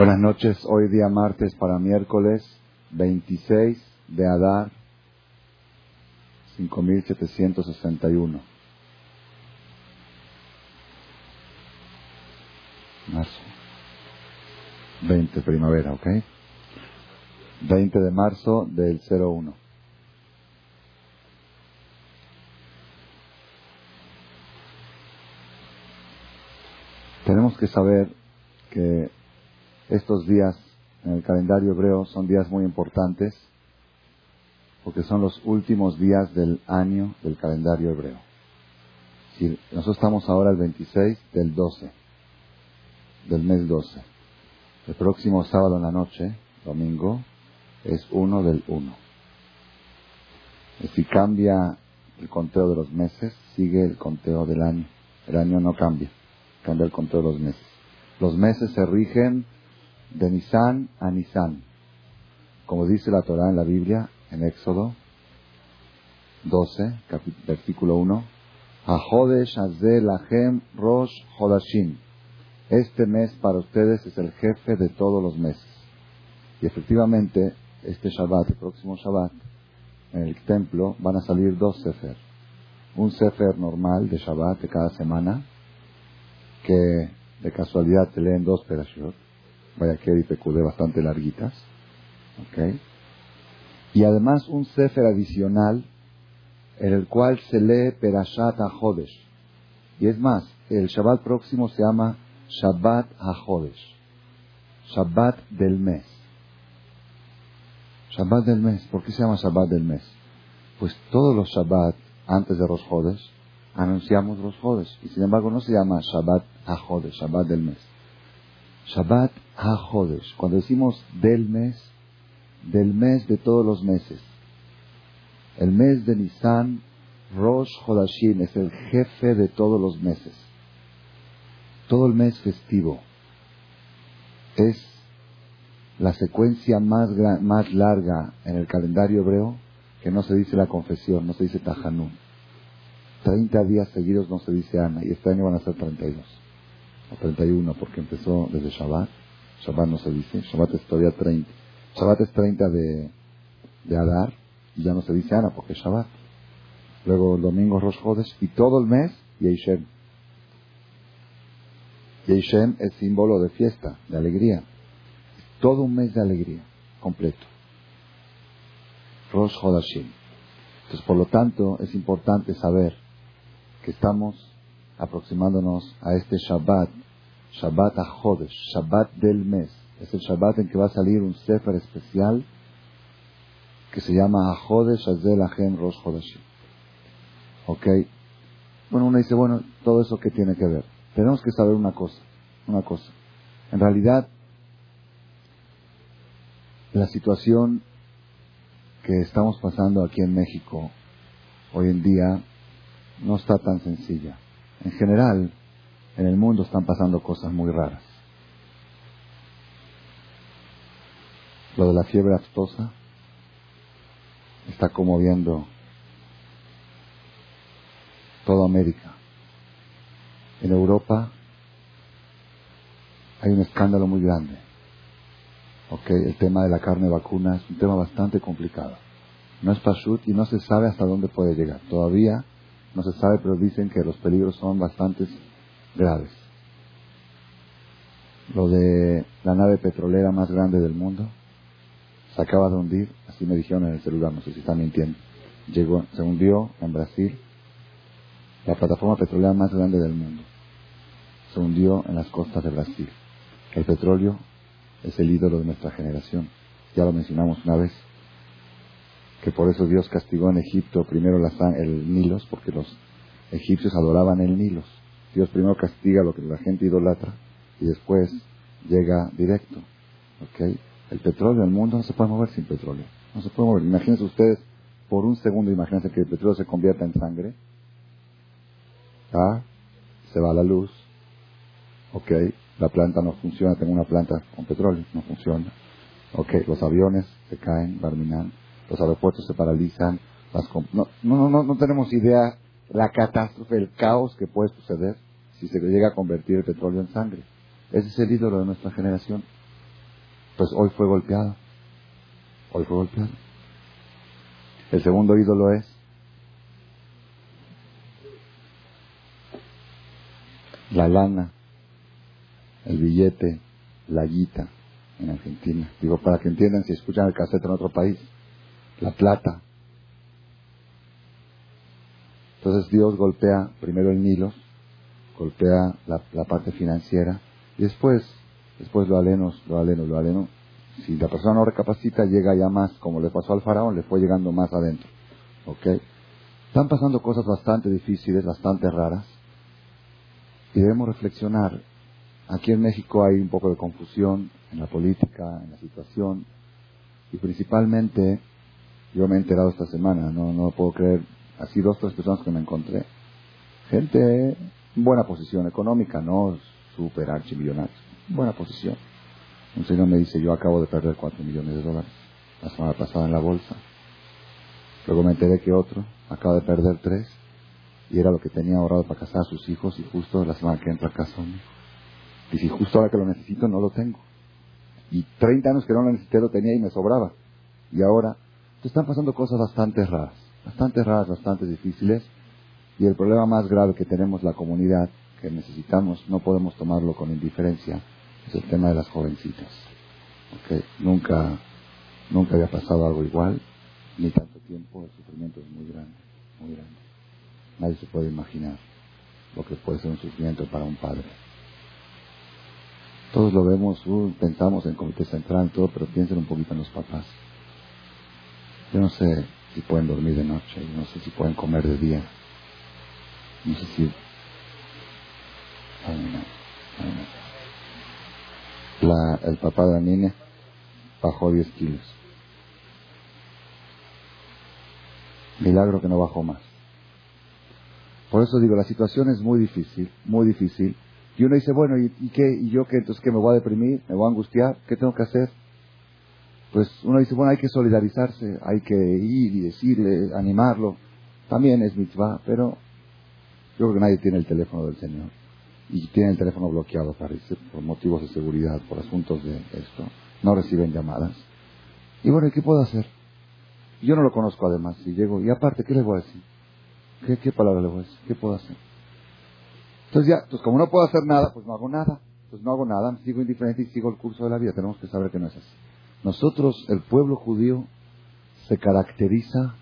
Buenas noches, hoy día martes para miércoles 26 de Adar 5761. Marzo. 20 primavera, ¿ok? 20 de marzo del 01. Tenemos que saber que estos días en el calendario hebreo son días muy importantes porque son los últimos días del año del calendario hebreo. Si nosotros estamos ahora el 26 del 12, del mes 12. El próximo sábado en la noche, domingo, es 1 del 1. Si cambia el conteo de los meses, sigue el conteo del año. El año no cambia, cambia el conteo de los meses. Los meses se rigen de Nisan a Nisan. Como dice la Torah en la Biblia, en Éxodo 12, versículo 1, Ahodesh Azel Lachem Rosh. Este mes para ustedes es el jefe de todos los meses. Y efectivamente, este Shabbat, el próximo Shabbat, en el templo van a salir dos Sefer. Un Sefer normal de Shabbat de cada semana, que de casualidad te leen dos Perashot que y Pekudé bastante larguitas. ¿okay? Y además un Sefer adicional en el cual se lee Perashat HaHodesh. Y es más, el Shabbat próximo se llama Shabbat HaHodesh. Shabbat del mes. Shabbat del mes. ¿Por qué se llama Shabbat del mes? Pues todos los Shabbat antes de los Hodesh anunciamos los Hodesh. Y sin embargo no se llama Shabbat HaHodesh, Shabbat del mes. Shabbat HaHodesh. Cuando decimos del mes, del mes de todos los meses. El mes de Nisan, Rosh Hodashim, es el jefe de todos los meses. Todo el mes festivo es la secuencia más, más larga en el calendario hebreo que no se dice la confesión, no se dice Tahanun. 30 días seguidos no se dice Ana y este año van a ser 32 o 31 porque empezó desde Shabbat. Shabbat no se dice, Shabbat es todavía 30. Shabbat es 30 de, de Adar y ya no se dice Ana porque es Shabbat. Luego el domingo Rosh Hodesh y todo el mes Yeishem. Yeishem es símbolo de fiesta, de alegría. Todo un mes de alegría, completo. Rosh Hodashim. Entonces, por lo tanto, es importante saber que estamos aproximándonos a este Shabbat, Shabbat HaHodesh, Shabbat del mes. Es el Shabbat en que va a salir un Sefer especial que se llama HaHodesh Azel Ahem Rosh Hodeshim. ¿Ok? Bueno, uno dice, bueno, todo eso que tiene que ver. Tenemos que saber una cosa, una cosa. En realidad, la situación que estamos pasando aquí en México hoy en día no está tan sencilla. En general, en el mundo están pasando cosas muy raras. Lo de la fiebre aftosa está conmoviendo toda América. En Europa hay un escándalo muy grande. El tema de la carne vacuna es un tema bastante complicado. No es pashut y no se sabe hasta dónde puede llegar. Todavía no se sabe, pero dicen que los peligros son bastante graves. Lo de la nave petrolera más grande del mundo se acaba de hundir, así me dijeron en el celular, no sé si están mintiendo. Llegó, se hundió en Brasil, la plataforma petrolera más grande del mundo. Se hundió en las costas de Brasil. El petróleo es el ídolo de nuestra generación. Ya lo mencionamos una vez que por eso Dios castigó en Egipto primero el Nilos, porque los egipcios adoraban el Nilos. Dios primero castiga lo que la gente idolatra y después llega directo. ¿okay? El petróleo, el mundo no se puede mover sin petróleo. No se puede mover. Imagínense ustedes, por un segundo, imagínense que el petróleo se convierta en sangre. ¿Ah? Se va la luz. ¿Ok? La planta no funciona. Tengo una planta con petróleo. No funciona. ¿Ok? Los aviones se caen, barminan los aeropuertos se paralizan, las no, no, no, no tenemos idea la catástrofe, el caos que puede suceder si se llega a convertir el petróleo en sangre. Ese es el ídolo de nuestra generación. Pues hoy fue golpeado. Hoy fue golpeado. El segundo ídolo es la lana, el billete, la guita en Argentina. Digo, para que entiendan si escuchan el cassette en otro país. La plata. Entonces Dios golpea primero el Nilo, golpea la, parte financiera y después, después lo aleno, lo aleno, lo aleno. Si la persona no recapacita, llega ya más, como le pasó al faraón, le fue llegando más adentro. ¿Ok? Están pasando cosas bastante difíciles, bastante raras y debemos reflexionar. Aquí en México hay un poco de confusión en la política, en la situación, y principalmente, yo me he enterado esta semana, no, no puedo creer, así dos, tres personas que me encontré, gente en buena posición económica, no super archimillonarios, buena posición. Un señor me dice, yo acabo de perder cuatro millones de dólares la semana pasada en la bolsa. Luego me enteré que otro acaba de perder tres y era lo que tenía ahorrado para casar a sus hijos y justo la semana que entra a casa Y si justo ahora que lo necesito no lo tengo. Y 30 años que no lo necesité lo tenía y me sobraba. Y ahora están pasando cosas bastante raras, bastante raras, bastante difíciles. Y el problema más grave que tenemos la comunidad, que necesitamos, no podemos tomarlo con indiferencia, es el tema de las jovencitas. Okay. Nunca, nunca había pasado algo igual, ni tanto tiempo, el sufrimiento es muy grande, muy grande. Nadie se puede imaginar lo que puede ser un sufrimiento para un padre. Todos lo vemos, uh, pensamos en comité central todo, pero piensen un poquito en los papás. Yo no sé si pueden dormir de noche, no sé si pueden comer de día, no sé si... La, el papá de la niña bajó 10 kilos. Milagro que no bajó más. Por eso digo, la situación es muy difícil, muy difícil. Y uno dice, bueno, ¿y, qué? ¿Y yo qué? Entonces, ¿qué? ¿Me voy a deprimir? ¿Me voy a angustiar? ¿Qué tengo que hacer? Pues uno dice, bueno, hay que solidarizarse, hay que ir y decirle, animarlo. También es mitzvah, pero yo creo que nadie tiene el teléfono del Señor. Y tiene el teléfono bloqueado, parece, por motivos de seguridad, por asuntos de esto. No reciben llamadas. Y bueno, ¿qué puedo hacer? Yo no lo conozco además. Si llego, y aparte, ¿qué le voy a decir? ¿Qué, qué palabra le voy a decir? ¿Qué puedo hacer? Entonces ya, pues como no puedo hacer nada, pues no hago nada. Pues no hago nada, sigo indiferente y sigo el curso de la vida. Tenemos que saber que no es así. Nosotros, el pueblo judío, se caracteriza,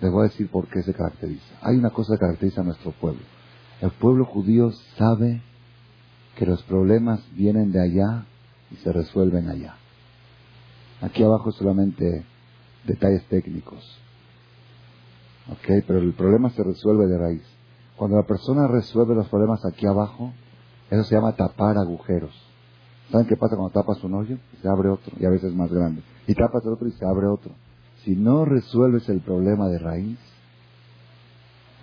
les voy a decir por qué se caracteriza. Hay una cosa que caracteriza a nuestro pueblo. El pueblo judío sabe que los problemas vienen de allá y se resuelven allá. Aquí abajo solamente detalles técnicos. ¿ok? Pero el problema se resuelve de raíz. Cuando la persona resuelve los problemas aquí abajo, eso se llama tapar agujeros. ¿Saben qué pasa cuando tapas un hoyo? Se abre otro, y a veces más grande. Y tapas el otro y se abre otro. Si no resuelves el problema de raíz,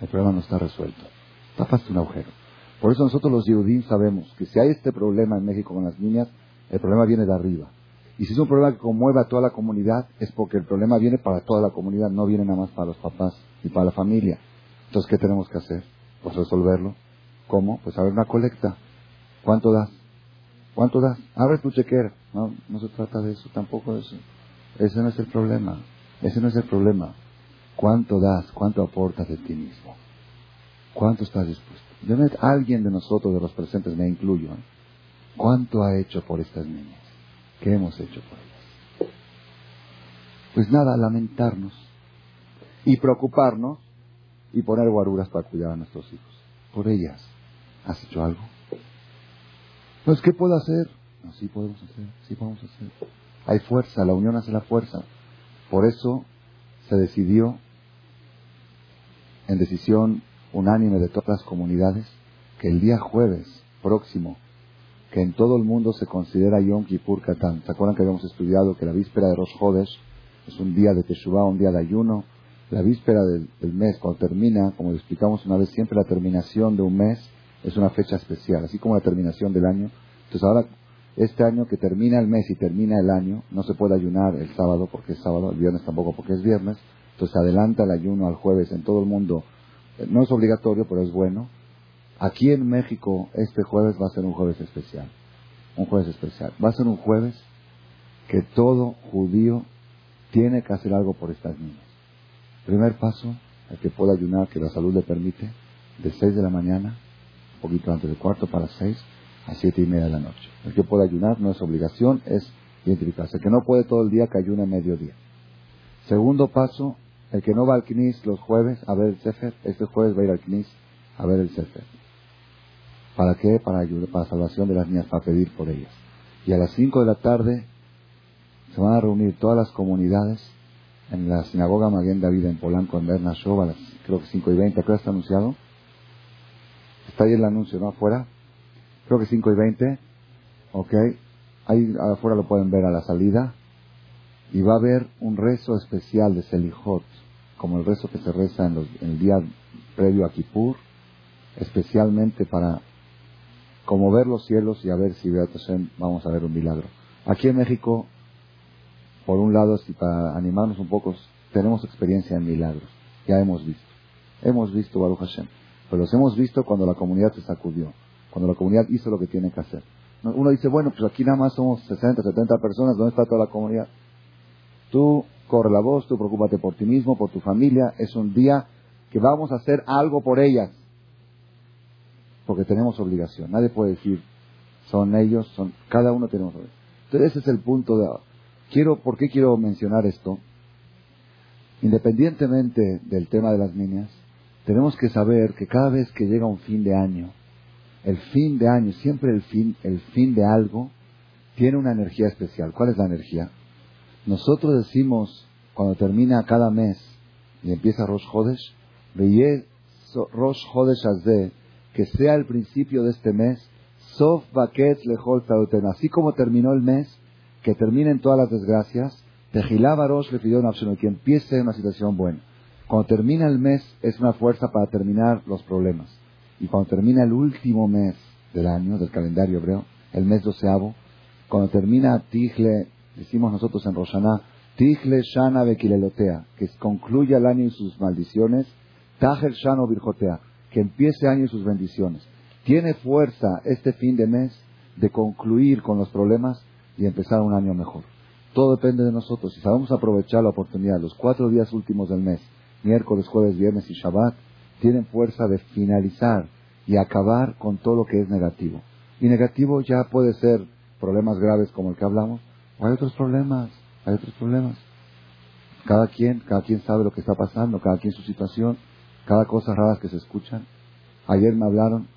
el problema no está resuelto. Tapas un agujero. Por eso nosotros los judíos sabemos que si hay este problema en México con las niñas, el problema viene de arriba. Y si es un problema que conmueve a toda la comunidad, es porque el problema viene para toda la comunidad, no viene nada más para los papás y para la familia. Entonces, ¿qué tenemos que hacer? Pues resolverlo. ¿Cómo? Pues a una colecta. ¿Cuánto das? ¿Cuánto das? Abre tu chequera. No, no se trata de eso, tampoco de eso. Ese no es el problema. Ese no es el problema. ¿Cuánto das? ¿Cuánto aportas de ti mismo? ¿Cuánto estás dispuesto? Yo alguien de nosotros, de los presentes, me incluyo. ¿eh? ¿Cuánto ha hecho por estas niñas? ¿Qué hemos hecho por ellas? Pues nada, lamentarnos y preocuparnos y poner guaruras para cuidar a nuestros hijos. Por ellas. ¿Has hecho algo? Pues, ¿qué puedo hacer? No, sí podemos hacer, sí podemos hacer. Hay fuerza, la unión hace la fuerza. Por eso se decidió, en decisión unánime de todas las comunidades, que el día jueves próximo, que en todo el mundo se considera Yom Kippur Katan. ¿Se acuerdan que habíamos estudiado que la víspera de Rosh Hodesh es un día de Teshuvah, un día de ayuno, la víspera del, mes, cuando termina, como explicamos una vez, siempre la terminación de un mes es una fecha especial, así como la terminación del año. Entonces ahora, este año que termina el mes y termina el año, no se puede ayunar el sábado porque es sábado, el viernes tampoco porque es viernes, entonces adelanta el ayuno al jueves en todo el mundo. Eh, no es obligatorio, pero es bueno. Aquí en México, este jueves va a ser un jueves especial. Un jueves especial. Va a ser un jueves que todo judío tiene que hacer algo por estas niñas. Primer paso, el que pueda ayunar, que la salud le permite, de 6 de la mañana, poquito antes del cuarto, para 6, a siete y media de la noche. El que pueda ayunar no es obligación, es identificarse. El que no puede todo el día, que ayune mediodía. Segundo paso, el que no va al Knis los jueves a ver el Sefer, este jueves va a ir al Knis a ver el Sefer. ¿Para qué? Para ayudar, para salvación de las niñas, para pedir por ellas. Y a las 5 de la tarde se van a reunir todas las comunidades en la sinagoga Maguen David en Polanco, en Bernashov, a creo que 5 y 20. ¿Qué está anunciado? Está ahí el anuncio, ¿no? Afuera. Creo que 5 y 20. Ok. Ahí afuera lo pueden ver a la salida. Y va a haber un rezo especial de Selijot, como el rezo que se reza en, el día previo a Kippur, especialmente para conmover los cielos y a ver si vamos a ver un milagro. Aquí en México por un lado, si para animarnos un poco, tenemos experiencia en milagros. Ya hemos visto. Hemos visto Baruch Hashem. Pero los hemos visto cuando la comunidad se sacudió. Cuando la comunidad hizo lo que tiene que hacer. Uno dice, bueno, pues aquí nada más somos 60, 70 personas. ¿Dónde está toda la comunidad? Tú corre la voz, tú preocúpate por ti mismo, por tu familia. Es un día que vamos a hacer algo por ellas. Porque tenemos obligación. Nadie puede decir, son ellos, son, cada uno tenemos obligación. Entonces ese es el punto de Quiero, ¿Por qué quiero mencionar esto? Independientemente del tema de las niñas, tenemos que saber que cada vez que llega un fin de año, el fin de año, siempre el fin, el fin de algo, tiene una energía especial. ¿Cuál es la energía? Nosotros decimos, cuando termina cada mes y empieza Rosh Hodesh, Rosh Hodesh Azde, que sea el principio de este mes, Sof Baket Lehol Así como terminó el mes, que terminen todas las desgracias, Tejilávaros le pidió una opción, que empiece una situación buena. Cuando termina el mes es una fuerza para terminar los problemas. Y cuando termina el último mes del año, del calendario hebreo, el mes doceavo, cuando termina Tijle, decimos nosotros en Roshaná, Tijle Shana Bekilelotea, que concluya el año y sus maldiciones, Tajel Shano Virjotea, que empiece el año y sus bendiciones. Tiene fuerza este fin de mes de concluir con los problemas y empezar un año mejor. Todo depende de nosotros. Si sabemos aprovechar la oportunidad, los cuatro días últimos del mes, miércoles, jueves, viernes y Shabbat, tienen fuerza de finalizar y acabar con todo lo que es negativo. Y negativo ya puede ser problemas graves como el que hablamos, o hay otros problemas, hay otros problemas. Cada quien, cada quien sabe lo que está pasando, cada quien su situación, cada cosa rara que se escuchan. Ayer me hablaron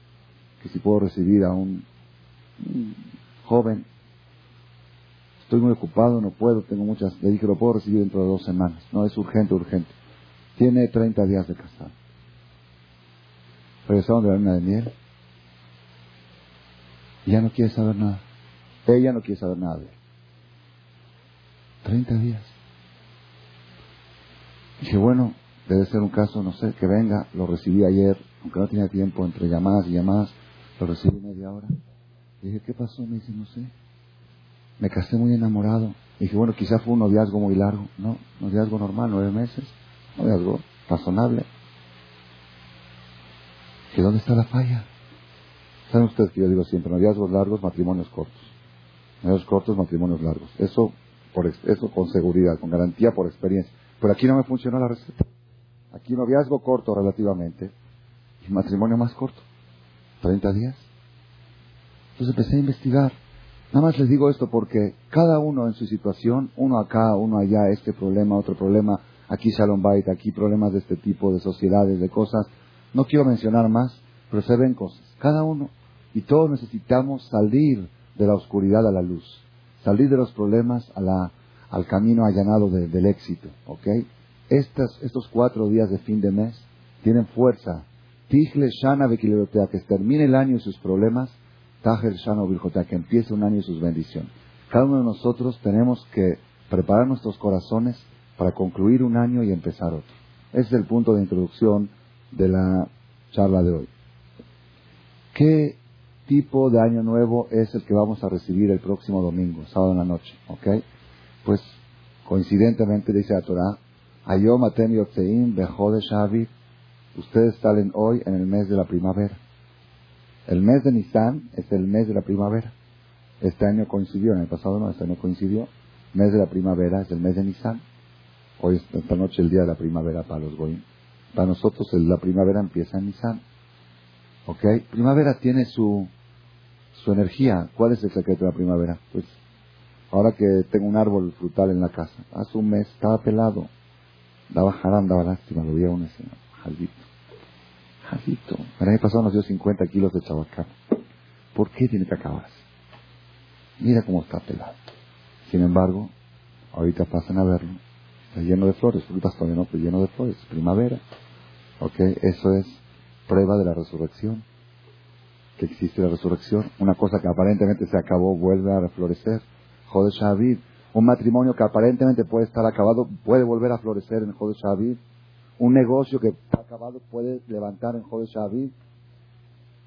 que si puedo recibir a un joven Estoy muy ocupado, no puedo, tengo muchas. Le dije, lo puedo recibir dentro de dos semanas. No, es urgente, urgente. Tiene 30 días de casado. Regresaron de la luna de miel. Ya no quiere saber nada. Ella no quiere saber nada de él. 30 días. Dije, bueno, debe ser un caso, no sé, que venga. Lo recibí ayer, aunque no tenía tiempo entre llamadas y llamadas. Lo recibí media hora. dije, ¿qué pasó? Me dice, no sé me casé muy enamorado. Y dije, bueno, quizá fue un noviazgo muy largo. No, noviazgo normal, nueve meses. Noviazgo razonable. ¿Y dónde está la falla? Saben ustedes que yo digo siempre, noviazgos largos, matrimonios cortos. Noviazgos cortos, matrimonios largos. Eso, por, eso con seguridad, con garantía, por experiencia. Pero aquí no me funcionó la receta. Aquí noviazgo corto relativamente y matrimonio más corto. 30 días. Entonces empecé a investigar. Nada más les digo esto porque cada uno en su situación, uno acá, uno allá, este problema, otro problema, aquí Shalom Bait, aquí problemas de este tipo, de sociedades, de cosas. No quiero mencionar más, pero se ven cosas. Cada uno. Y todos necesitamos salir de la oscuridad a la luz. Salir de los problemas a la, al camino allanado del éxito. ¿Ok? Estos cuatro días de fin de mes tienen fuerza. Tijle Shana que termine el año y sus problemas Tajer Shano que empiece un año y sus bendiciones. Cada uno de nosotros tenemos que preparar nuestros corazones para concluir un año y empezar otro. Es el punto de introducción de la charla de hoy. ¿Qué tipo de año nuevo es el que vamos a recibir el próximo domingo, sábado en la noche? ¿Ok? Pues coincidentemente dice la Torah, Ayom Atem Yotzeim Bejode Shavit, ustedes salen hoy en el mes de la primavera. El mes de Nisan es el mes de la primavera. Este año coincidió, en el pasado no, este año coincidió. mes de la primavera es el mes de Nisan. Hoy es esta noche el día de la primavera para los Goyim. Para nosotros la primavera empieza en Nisan. ¿Ok? Primavera tiene su, su energía. ¿Cuál es el secreto de la primavera? Pues ahora que tengo un árbol frutal en la casa. Hace un mes estaba pelado. Daba jarán, daba lástima. Lo vi a un jaldito. Jaldito. El año pasado nos dio 50 kilos de chabacán. ¿Por qué tiene que acabarse? Mira cómo está pelado. Sin embargo, ahorita pasan a verlo. Lleno de flores. Frutas todavía no, pero lleno de flores. Primavera. ¿Ok? Eso es prueba de la resurrección. Que existe la resurrección. Una cosa que aparentemente se acabó vuelve a reflorecer. Jode Shavid. Un matrimonio que aparentemente puede estar acabado puede volver a florecer en Jode Shavid. Un negocio que está acabado puede levantar en Jode Shavid.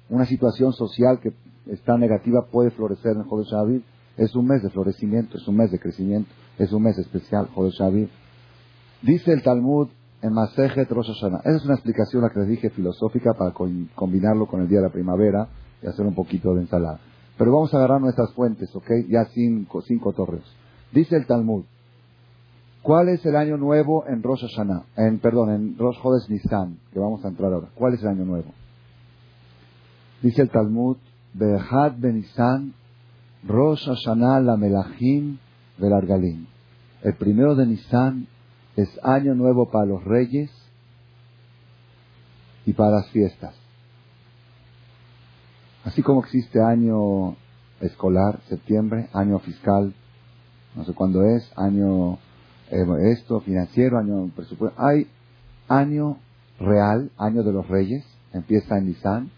Una situación social que está negativa puede florecer en Jode Shavid. Es un mes de florecimiento, es un mes de crecimiento, es un mes especial, Jode Shavid. Dice el Talmud en Masejet Rosh Hashanah. Esa es una explicación, la que les dije, filosófica para combinarlo con el día de la primavera y hacer un poquito de ensalada. Pero vamos a agarrar nuestras fuentes, ¿ok? Ya sin, cinco torres. Dice el Talmud, ¿cuál es el año nuevo en Rosh Hashanah? En, perdón, en Rosh Chodesh Nisan, que vamos a entrar ahora. ¿Cuál es el año nuevo? Dice el Talmud, Behad Benisan, Rosh Hashanah la Melachim Velargalim. El primero de Nisan es año nuevo para los reyes y para las fiestas. Así como existe año escolar, septiembre, año fiscal, no sé cuándo es, año eh, esto, financiero, año presupuesto. Hay año real, año de los reyes, empieza en Nisan,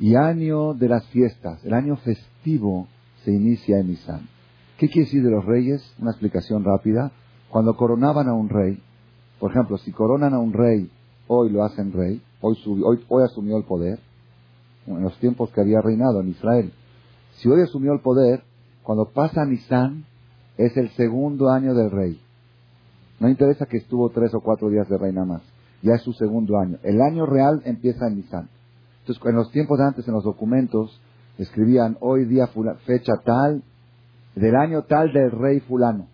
y año de las fiestas, el año festivo se inicia en Nisan. ¿Qué quiere decir de los reyes? Una explicación rápida. Cuando coronaban a un rey, por ejemplo, si coronan a un rey, hoy lo hacen rey, hoy, hoy, asumió el poder, en los tiempos que había reinado en Israel. Si hoy asumió el poder, cuando pasa Nisan, es el segundo año del rey. No interesa que estuvo tres o cuatro días de reina más, ya es su segundo año. El año real empieza en Nisan. Entonces, en los tiempos de antes, en los documentos, escribían hoy día fecha tal, del año tal del rey fulano.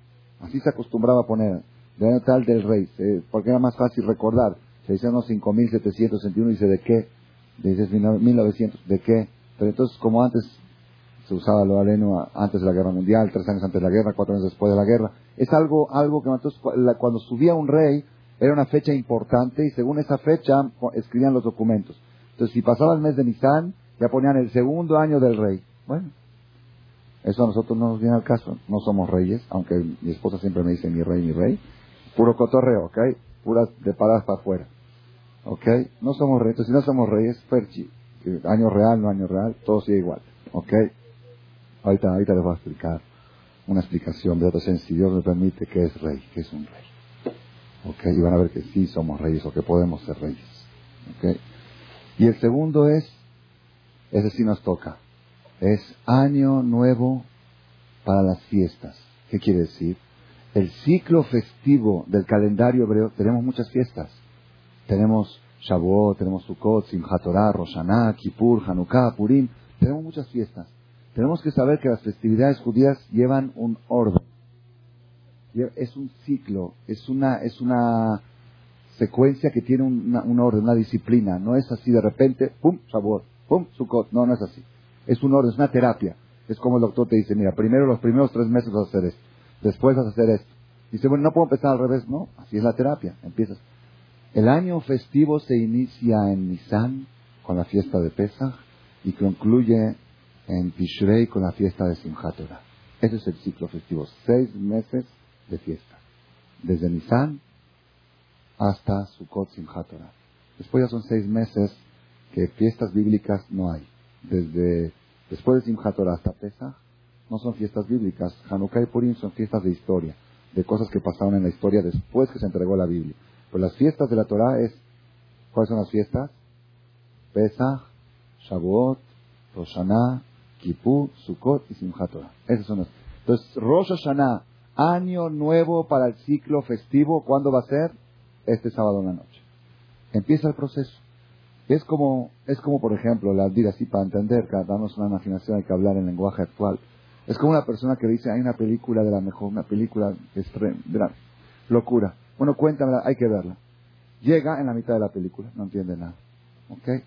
Así se acostumbraba a poner, del año tal del rey, porque era más fácil recordar. Se dice unos 5.761 dice de qué, dices 1900, de qué. Pero entonces, como antes se usaba lo aleno antes de la guerra mundial, tres años antes de la guerra, cuatro años después de la guerra, es algo, algo que entonces, cuando subía un rey era una fecha importante y según esa fecha escribían los documentos. Entonces, si pasaba el mes de Nisan, ya ponían el segundo año del rey. Bueno, eso a nosotros no nos viene al caso. No somos reyes, aunque mi esposa siempre me dice mi rey, mi rey. Puro cotorreo, ¿ok? Puras de paradas para afuera. ¿Ok? No somos reyes. Entonces, si no somos reyes, perchi. Año real, no año real, todo sigue igual. ¿Ok? Ahorita, ahorita les voy a explicar una explicación de otra si Dios me permite que es rey, que es un rey. ¿Ok? Y van a ver que sí somos reyes o que podemos ser reyes. ¿Ok? Y el segundo es, ese sí nos toca, es año nuevo para las fiestas. ¿Qué quiere decir? El ciclo festivo del calendario hebreo, tenemos muchas fiestas. Tenemos Shavuot, tenemos Sukkot, Simchat Torah, Roshaná, Kippur, Hanukkah, Purim. Tenemos muchas fiestas. Tenemos que saber que las festividades judías llevan un orden. Es un ciclo, es una, es una secuencia que tiene un orden, una disciplina. No es así de repente, pum, Shavuot, pum, Sukkot. No, no es así. Es un orden, es una terapia. Es como el doctor te dice, mira, primero los primeros tres meses vas a hacer esto, después vas a hacer esto. Dice, bueno, no puedo empezar al revés. No, así es la terapia. Empiezas. El año festivo se inicia en Nisan con la fiesta de Pesach y concluye en Tishrei con la fiesta de Simchat. Ese es el ciclo festivo. Seis meses de fiesta. Desde Nisan hasta Sukkot Simchat. Después ya son seis meses que fiestas bíblicas no hay desde después de Simchat Torah hasta Pesach, no son fiestas bíblicas. Hanukkah y Purim son fiestas de historia, de cosas que pasaron en la historia después que se entregó la Biblia. Pero las fiestas de la Torah es, ¿cuáles son las fiestas? Pesach, Shavuot, Rosh Hashanah, Kippur, Sukkot y Simchat. Esas son las. Entonces, Rosh año nuevo para el ciclo festivo, ¿cuándo va a ser? Este sábado en la noche. Empieza el proceso. Es como, es como por ejemplo, la dir así para entender, que darnos una imaginación, hay que hablar en lenguaje actual. Es como una persona que dice, hay una película de la mejor, una película de la locura. Bueno, cuéntamela, hay que verla. Llega en la mitad de la película, no entiende nada. ¿Ok?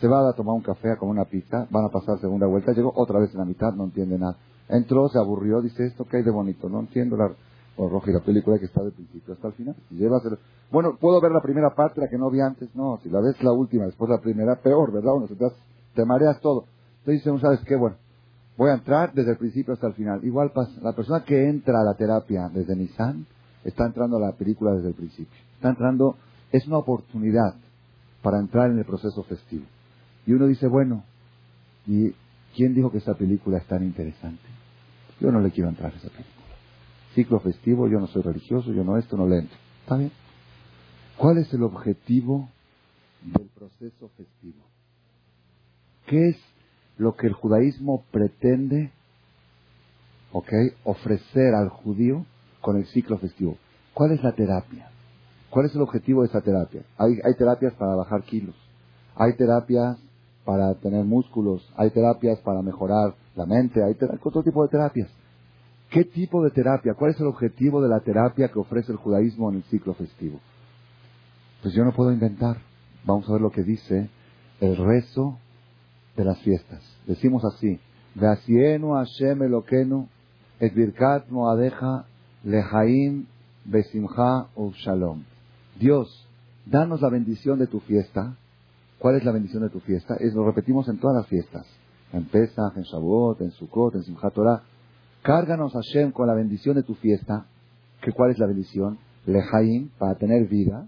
Se va a tomar un café, a comer una pizza, van a pasar segunda vuelta, llegó otra vez en la mitad, no entiende nada. Entró, se aburrió, dice, ¿esto qué hay de bonito? No entiendo la... O roja y la película que está del principio hasta el final. Si llevas Bueno, ¿puedo ver la primera parte, la que no vi antes? No, si la ves la última, después la primera, peor, ¿verdad? Bueno, te, te mareas todo. Entonces dice, ¿sabes qué? Bueno, voy a entrar desde el principio hasta el final. Igual pasa. La persona que entra a la terapia desde Nissan está entrando a la película desde el principio. Está entrando, es una oportunidad para entrar en el proceso festivo. Y uno dice, bueno, ¿y quién dijo que esa película es tan interesante? Yo no le quiero entrar a esa película. Ciclo festivo, yo no soy religioso, yo no esto, no le entro. ¿Está bien? ¿Cuál es el objetivo del proceso festivo? ¿Qué es lo que el judaísmo pretende ofrecer al judío con el ciclo festivo? ¿Cuál es la terapia? ¿Cuál es el objetivo de esa terapia? Hay, hay terapias para bajar kilos, hay terapias para tener músculos, hay terapias para mejorar la mente, hay otro tipo de terapias. ¿Qué tipo de terapia? ¿Cuál es el objetivo de la terapia que ofrece el judaísmo en el ciclo festivo? Pues yo no puedo inventar. Vamos a ver lo que dice el rezo de las fiestas. Decimos así, Hashem Eloquenu, et birkat moadeja lehaim besimcha. Dios, danos la bendición de tu fiesta. ¿Cuál es la bendición de tu fiesta? Es, lo repetimos en todas las fiestas. En Pesach, en Shavuot, en Sukkot, en Simchat Torah. Cárganos Hashem con la bendición de tu fiesta. ¿Que ¿Cuál es la bendición? Lehaim, para tener vida.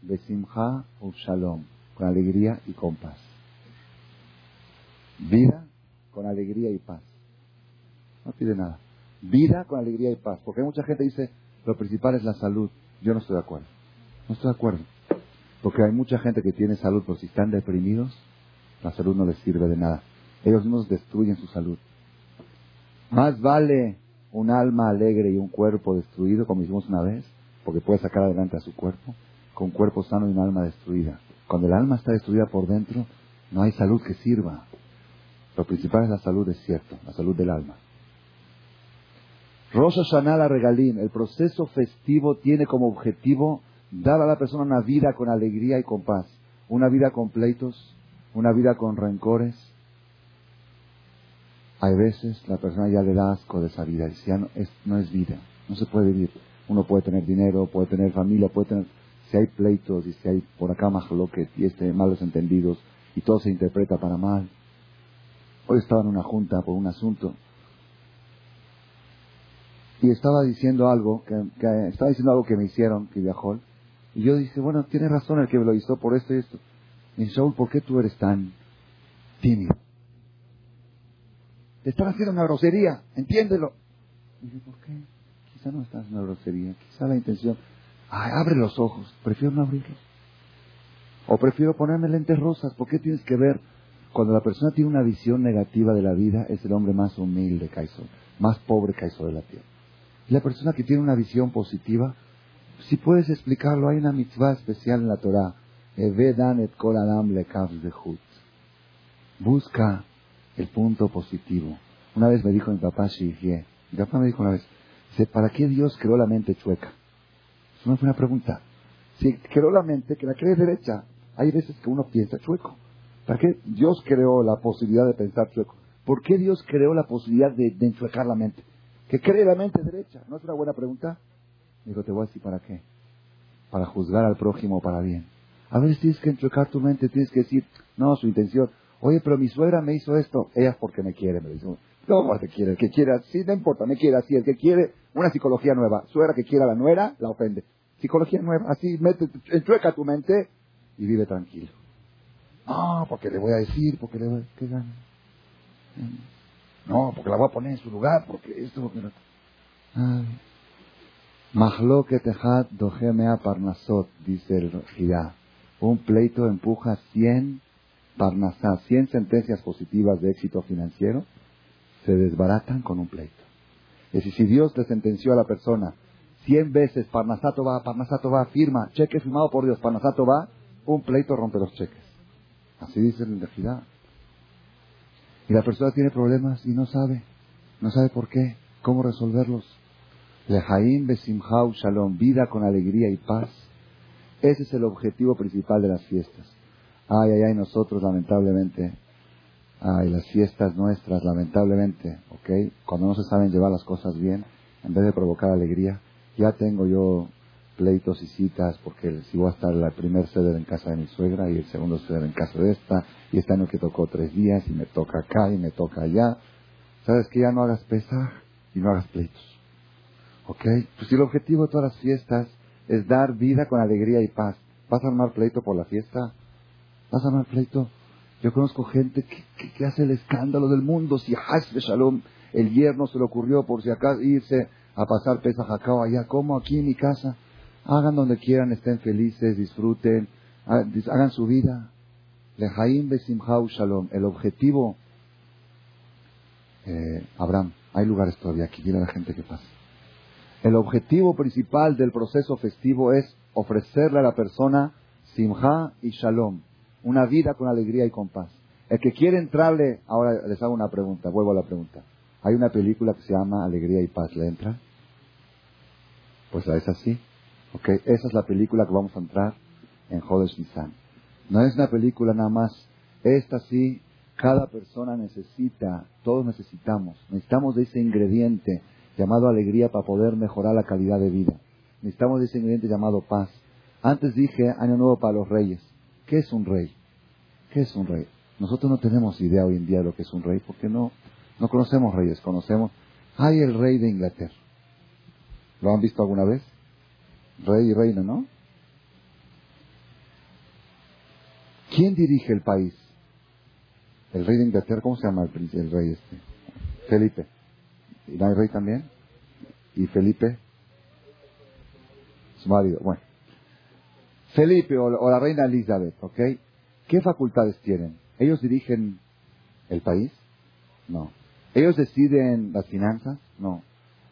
Besimcha u shalom, con alegría y con paz. Vida con alegría y paz. No pide nada. Vida con alegría y paz. Porque hay mucha gente que dice, lo principal es la salud. Yo no estoy de acuerdo. No estoy de acuerdo. Porque hay mucha gente que tiene salud, pero si están deprimidos, la salud no les sirve de nada. Ellos mismos destruyen su salud. Más vale un alma alegre y un cuerpo destruido, como hicimos una vez, porque puede sacar adelante a su cuerpo, con un cuerpo sano y un alma destruida. Cuando el alma está destruida por dentro, no hay salud que sirva. Lo principal es la salud, es cierto, la salud del alma. Rosa Hashanah Regalín, el proceso festivo tiene como objetivo dar a la persona una vida con alegría y con paz. Una vida con pleitos, una vida con rencores. Hay veces la persona ya le da asco de esa vida, dice, ya no es, no es vida, no se puede vivir. Uno puede tener dinero, puede tener familia, puede tener, si hay pleitos y si hay por acá más que y este malos entendidos y todo se interpreta para mal, Hoy estaba en una junta por un asunto y estaba diciendo algo que, estaba diciendo algo que me hicieron, que viajó. Y yo dije, bueno, tiene razón el que me lo hizo por esto y esto. Y dice, Saúl, ¿por qué tú eres tan tímido? Te están haciendo una grosería, entiéndelo. Y dije, ¿por qué? Quizá no estás en una grosería, quizá la intención, ay, abre los ojos, prefiero no abrirlos. O prefiero ponerme lentes rosas, ¿por qué tienes que ver cuando la persona tiene una visión negativa de la vida, es el hombre más humilde que más pobre que de la tierra. Y la persona que tiene una visión positiva, si puedes explicarlo, hay una mitzvah especial en la Torah. Busca el punto positivo. Una vez me dijo mi papá Shihye, mi papá me dijo una vez, ¿para qué Dios creó la mente chueca? Eso no fue una pregunta. Si creó la mente, que la cree derecha, hay veces que uno piensa chueco. ¿Para qué Dios creó la posibilidad de pensar chueco? ¿Por qué Dios creó la posibilidad de, enchuecar la mente? Que cree la mente derecha. ¿No es una buena pregunta? Digo, te voy a decir para qué. Para juzgar al prójimo para bien. A veces tienes que enchuecar tu mente, tienes que decir, no, su intención. Oye, pero mi suegra me hizo esto. Ella es porque me quiere, me dice. No, porque quiere. El que quiera, sí, no importa, me quiere así. El que quiere una psicología nueva. Suegra que quiera la nuera, la ofende. Psicología nueva, así, mete, enchueca tu mente y vive tranquilo. No, porque le voy a decir, porque le voy a... ¿Qué gana? No, porque la voy a poner en su lugar, porque esto, porque lo... Mahloket dojemea parnasot, dice el Girá. Un pleito empuja 100 parnasat, 100 sentencias positivas de éxito financiero, se desbaratan con un pleito. Es decir, si Dios le sentenció a la persona 100 veces, parnasato va, parnasato va, firma, cheque firmado por Dios, parnasato va, un pleito rompe los cheques. Así dice la Ejidá. Y la persona tiene problemas y no sabe. No sabe por qué. ¿Cómo resolverlos? Lejaim besimhau shalom, vida con alegría y paz. Ese es el objetivo principal de las fiestas. Ay, ay, ay, nosotros lamentablemente, ay, las fiestas nuestras, lamentablemente, ¿ok? Cuando no se saben llevar las cosas bien, en vez de provocar alegría, ya tengo yo pleitos y citas porque si voy a estar la primer sede en casa de mi suegra y el segundo sede en casa de esta, y este año que tocó tres días y me toca acá y me toca allá, ¿sabes que Ya no hagas pesar y no hagas pleitos. ¿Ok? Pues si el objetivo de todas las fiestas es dar vida con alegría y paz, ¿vas a armar pleito por la fiesta? ¿Vas a armar pleito? Yo conozco gente que, hace el escándalo del mundo. Si de Shalom, el yerno se le ocurrió por si acaso irse a pasar pesa jacao allá, como aquí en mi casa. Hagan donde quieran, estén felices, disfruten, hagan su vida. Lejaim besimhau shalom. El objetivo, eh, Abraham, hay lugares todavía aquí, dile a la gente que pasa. El objetivo principal del proceso festivo es ofrecerle a la persona simha y shalom, una vida con alegría y con paz. El que quiere entrarle, ahora les hago una pregunta, vuelvo a la pregunta. Hay una película que se llama Alegría y Paz, ¿le entra? Pues es así. Ok, esa es la película que vamos a entrar en Jodesh Nisan. No es una película nada más. Esta sí, cada persona necesita, todos necesitamos. Necesitamos de ese ingrediente llamado alegría para poder mejorar la calidad de vida. Necesitamos de ese ingrediente llamado paz. Antes dije Año Nuevo para los reyes. ¿Qué es un rey? ¿Qué es un rey? Nosotros no tenemos idea hoy en día de lo que es un rey porque no, no conocemos reyes, conocemos. Hay el rey de Inglaterra. ¿Lo han visto alguna vez? Rey y reina, ¿no? ¿Quién dirige el país? El rey de Inglaterra, ¿cómo se llama el, el rey este? Felipe. ¿Y no hay rey también? ¿Y Felipe? Su marido. Bueno. Felipe o, o, la reina Elizabeth, ¿ok? ¿Qué facultades tienen? ¿Ellos dirigen el país? No. ¿Ellos deciden las finanzas? No.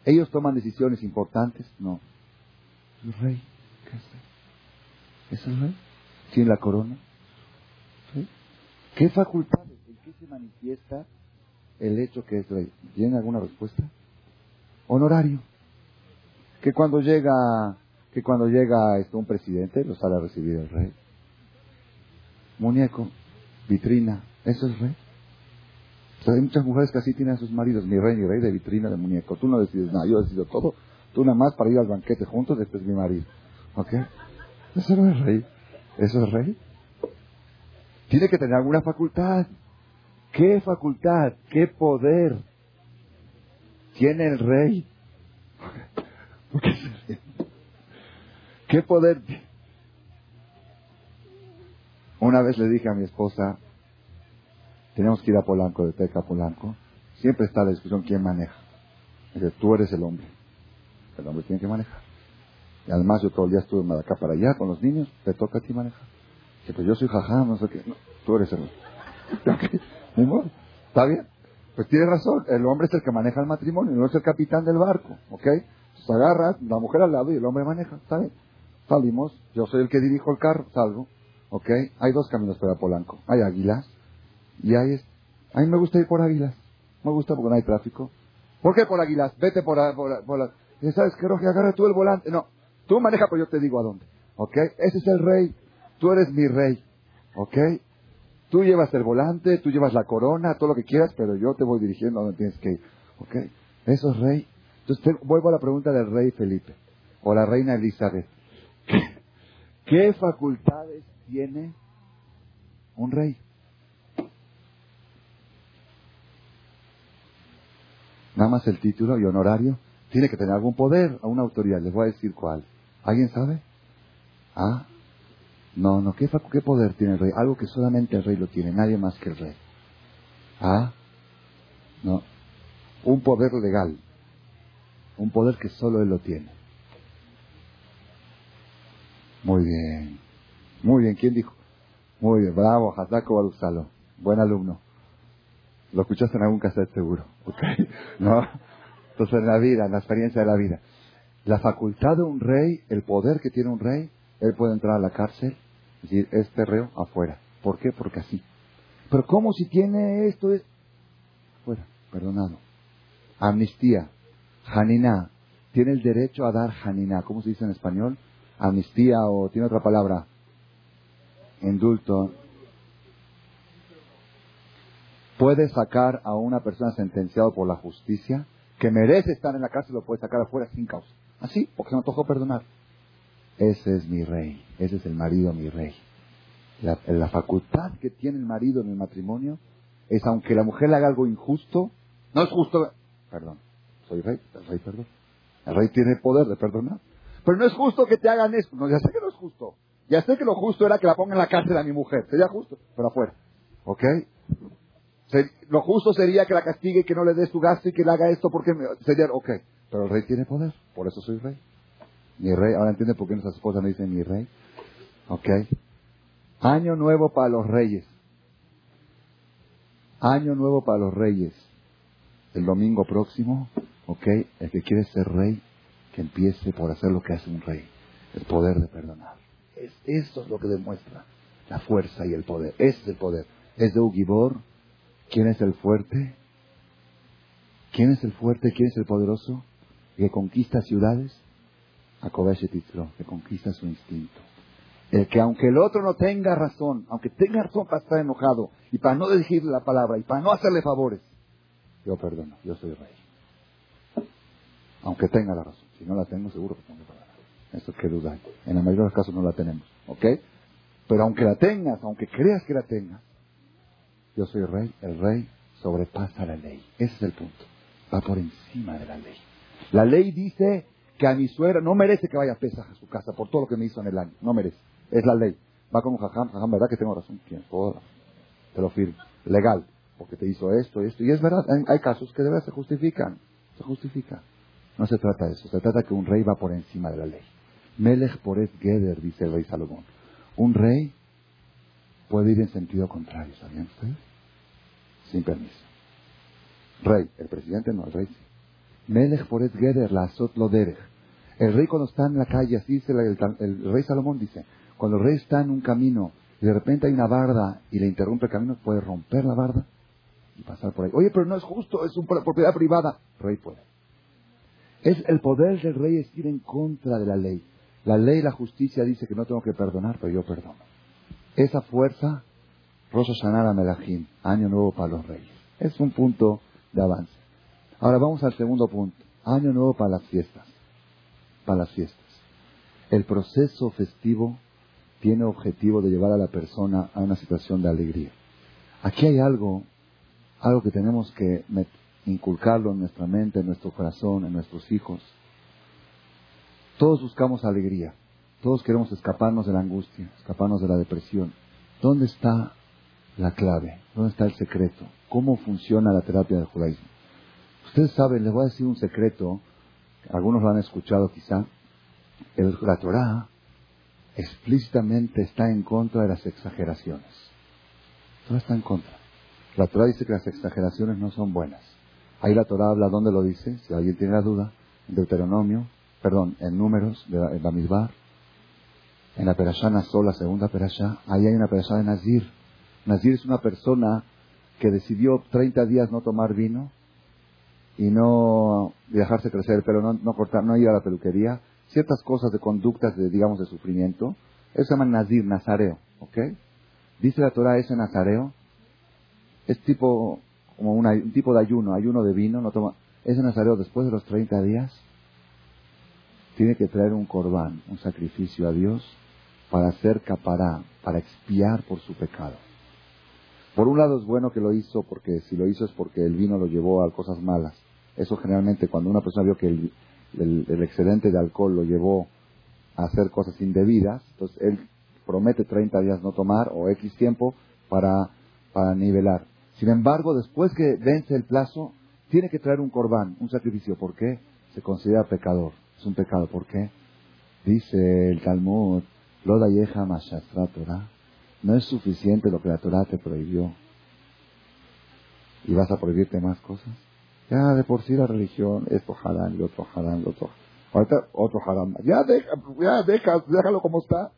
¿Ellos toman decisiones importantes? No. ¿El rey? ¿Qué es? ¿Es el rey? ¿Tiene la corona? ¿Qué facultades? ¿En qué se manifiesta el hecho que es rey? ¿Tiene alguna respuesta? Honorario. Que cuando llega, que cuando llega esto, un presidente lo sale a recibir el rey. Muñeco, vitrina, ¿eso es rey? hay muchas mujeres que así tienen a sus maridos, mi rey, mi rey de vitrina, de muñeco. Tú no decides nada, yo decido todo. Tú nada más para ir al banquete juntos, este es mi marido. ¿Ok? Eso no es rey. ¿Eso es rey? Tiene que tener alguna facultad. ¿Qué facultad? ¿Qué poder tiene el rey? ¿Qué poder? Una vez le dije a mi esposa, tenemos que ir a Polanco, de Teca a Polanco. Siempre está la discusión quién maneja. Dice, tú eres el hombre. El hombre tiene que manejar. Y además yo todo el día estuve de acá para allá con los niños, te toca a ti manejar. Dice, pues yo soy jajá, no sé qué. No, tú eres el hombre. ¿Está bien? Pues tiene razón, el hombre es el que maneja el matrimonio, no es el capitán del barco, ¿ok? Entonces agarras, la mujer al lado y el hombre maneja, ¿está bien? Salimos, yo soy el que dirijo el carro, salgo, ¿ok? Hay dos caminos para Polanco. Hay águilas y es. A mí me gusta ir por Águilas. Me gusta porque no hay tráfico. ¿Por qué por Águilas? Vete por, por, por ¿Sabes qué, Roge? Agarra tú el volante. No. Tú maneja, pero yo te digo a dónde. ¿Ok? Ese es el rey. Tú eres mi rey. ¿Ok? Tú llevas el volante, tú llevas la corona, todo lo que quieras, pero yo te voy dirigiendo a donde tienes que ir. ¿Ok? Eso es rey. Entonces, vuelvo a la pregunta del rey Felipe. O la reina Elizabeth. ¿Qué facultades tiene un rey? nada más el título y honorario, tiene que tener algún poder, a una autoridad. Les voy a decir cuál. ¿Alguien sabe? Ah, no, no, ¿qué, ¿qué poder tiene el rey? Algo que solamente el rey lo tiene, nadie más que el rey. Ah, no, un poder legal, un poder que solo él lo tiene. Muy bien, muy bien, ¿quién dijo? Muy bien, bravo, Hazako Barusalo, buen alumno. Lo escuchaste en algún cassette seguro. ¿Ok? ¿No? Entonces en la vida, en la experiencia de la vida. La facultad de un rey, el poder que tiene un rey, él puede entrar a la cárcel y decir, este reo afuera. ¿Por qué? Porque así. Pero ¿cómo si tiene esto? Es... Fuera, perdonado. Amnistía. Haniná. Tiene el derecho a dar Haniná. ¿Cómo se dice en español? Amnistía o tiene otra palabra. Indulto. Puede sacar a una persona sentenciada por la justicia que merece estar en la cárcel, lo puede sacar afuera sin causa. Así, porque se me perdonar. Ese es mi rey. Ese es el marido, mi rey. La, facultad que tiene el marido en el matrimonio es, aunque la mujer le haga algo injusto, no es justo. Perdón, soy rey, rey perdón. El rey tiene poder de perdonar. Pero no es justo que te hagan esto. No, ya sé que no es justo. Ya sé que lo justo era que la ponga en la cárcel a mi mujer. Sería justo, pero afuera. ¿Ok? lo justo sería que la castigue que no le des tu gasto y que le haga esto porque sería, ok. Pero el rey tiene poder. Por eso soy rey. Mi rey, ahora entiende por qué nuestra esposa me dice mi rey. ¿Ok? Año nuevo para los reyes. Año nuevo para los reyes. El domingo próximo, ¿ok? El que quiere ser rey, empiece por hacer lo que hace un rey. El poder de perdonar. Es, esto es lo que demuestra la fuerza y el poder. Es el poder. Es de Ugibor. ¿Quién es el fuerte? ¿Quién es el fuerte? ¿Quién es el poderoso? Que conquista ciudades. Akobeshetitro, que conquista su instinto. El que aunque el otro no tenga razón, aunque tenga razón para estar enojado y para no dirigirle la palabra y para no hacerle favores, yo perdono, yo soy rey. Aunque tenga la razón. Si no la tengo, seguro que tengo que perdonar. Eso es que duda En la mayoría de los casos no la tenemos. ¿Ok? Pero aunque la tengas, aunque creas que la tengas, yo soy rey, el rey sobrepasa la ley. Ese es el punto. Va por encima de la ley. La ley dice que a mi suegra no merece que vaya a pesar a su casa por todo lo que me hizo en el año. No merece. Es la ley. Va como jajam, jajam, ¿verdad que tengo razón? ¿Quién? Te lo firmo. Legal. Porque te hizo esto y esto. Y es verdad, hay casos que de verdad se justifican. Se justifica. No se trata de eso. Se trata de que un rey va por encima de la ley. Melech poret geder, dice el rey Salomón. Un rey puede ir en sentido contrario, ¿sabían ustedes? Sin permiso. Rey, el presidente no, el rey sí. Melech poret geder, la azot lo El rey cuando está en la calle, así dice el, el, rey Salomón, dice, cuando el rey está en un camino y de repente hay una barda y le interrumpe el camino, puede romper la barda y pasar por ahí. Oye, pero no es justo, es una propiedad privada. rey puede. Es el poder del rey es ir en contra de la ley. La ley la justicia dice que no tengo que perdonar, pero yo perdono. Esa fuerza, Sanara Melahim, año nuevo para los reyes. Es un punto de avance. Ahora vamos al segundo punto. Año nuevo para las fiestas. Para las fiestas. El proceso festivo tiene objetivo de llevar a la persona a una situación de alegría. Aquí hay algo, algo que tenemos que inculcarlo en nuestra mente, en nuestro corazón, en nuestros hijos. Todos buscamos alegría, todos queremos escaparnos de la angustia, escaparnos de la depresión. ¿Dónde está la clave? ¿Dónde está el secreto? ¿Cómo funciona la terapia del judaísmo? Ustedes saben, les voy a decir un secreto, algunos lo han escuchado quizá, el, la Torah explícitamente está en contra de las exageraciones. Todo está en contra. La Torah dice que las exageraciones no son buenas. Ahí la Torah habla dónde lo dice, si alguien tiene la duda, en Deuteronomio, perdón, en Números, de Bamidbar, en la Perashá Nazó, la segunda Perashá, ahí hay una Perashá de Nazir. Nazir es una persona que decidió 30 días no tomar vino y no dejarse crecer el pelo, no, cortar, no ir a la peluquería, ciertas cosas de conductas, de, digamos, de sufrimiento. Eso se llama Nazir, Nazareo, ¿ok? Dice la Torah ese Nazareo, es tipo como un tipo de ayuno, ayuno de vino, no toma. Ese nazareo después de los 30 días tiene que traer un corbán, un sacrificio a Dios para hacer capará, para expiar por su pecado. Por un lado es bueno que lo hizo porque si lo hizo es porque el vino lo llevó a cosas malas. Eso generalmente cuando una persona vio que el, el excedente de alcohol lo llevó a hacer cosas indebidas, entonces él promete 30 días no tomar o X tiempo para, para nivelar. Sin embargo, después que vence el plazo, tiene que traer un corbán, un sacrificio. ¿Por qué? Se considera pecador. Es un pecado. ¿Por qué? Dice el Talmud, Loda yeja Torah. No es suficiente lo que la Torah te prohibió. ¿Y vas a prohibirte más cosas? Ya de por sí la religión, esto harán, y otro harán, y otro. Ahorita otro harán. Ya, deja, ya deja, déjalo como está.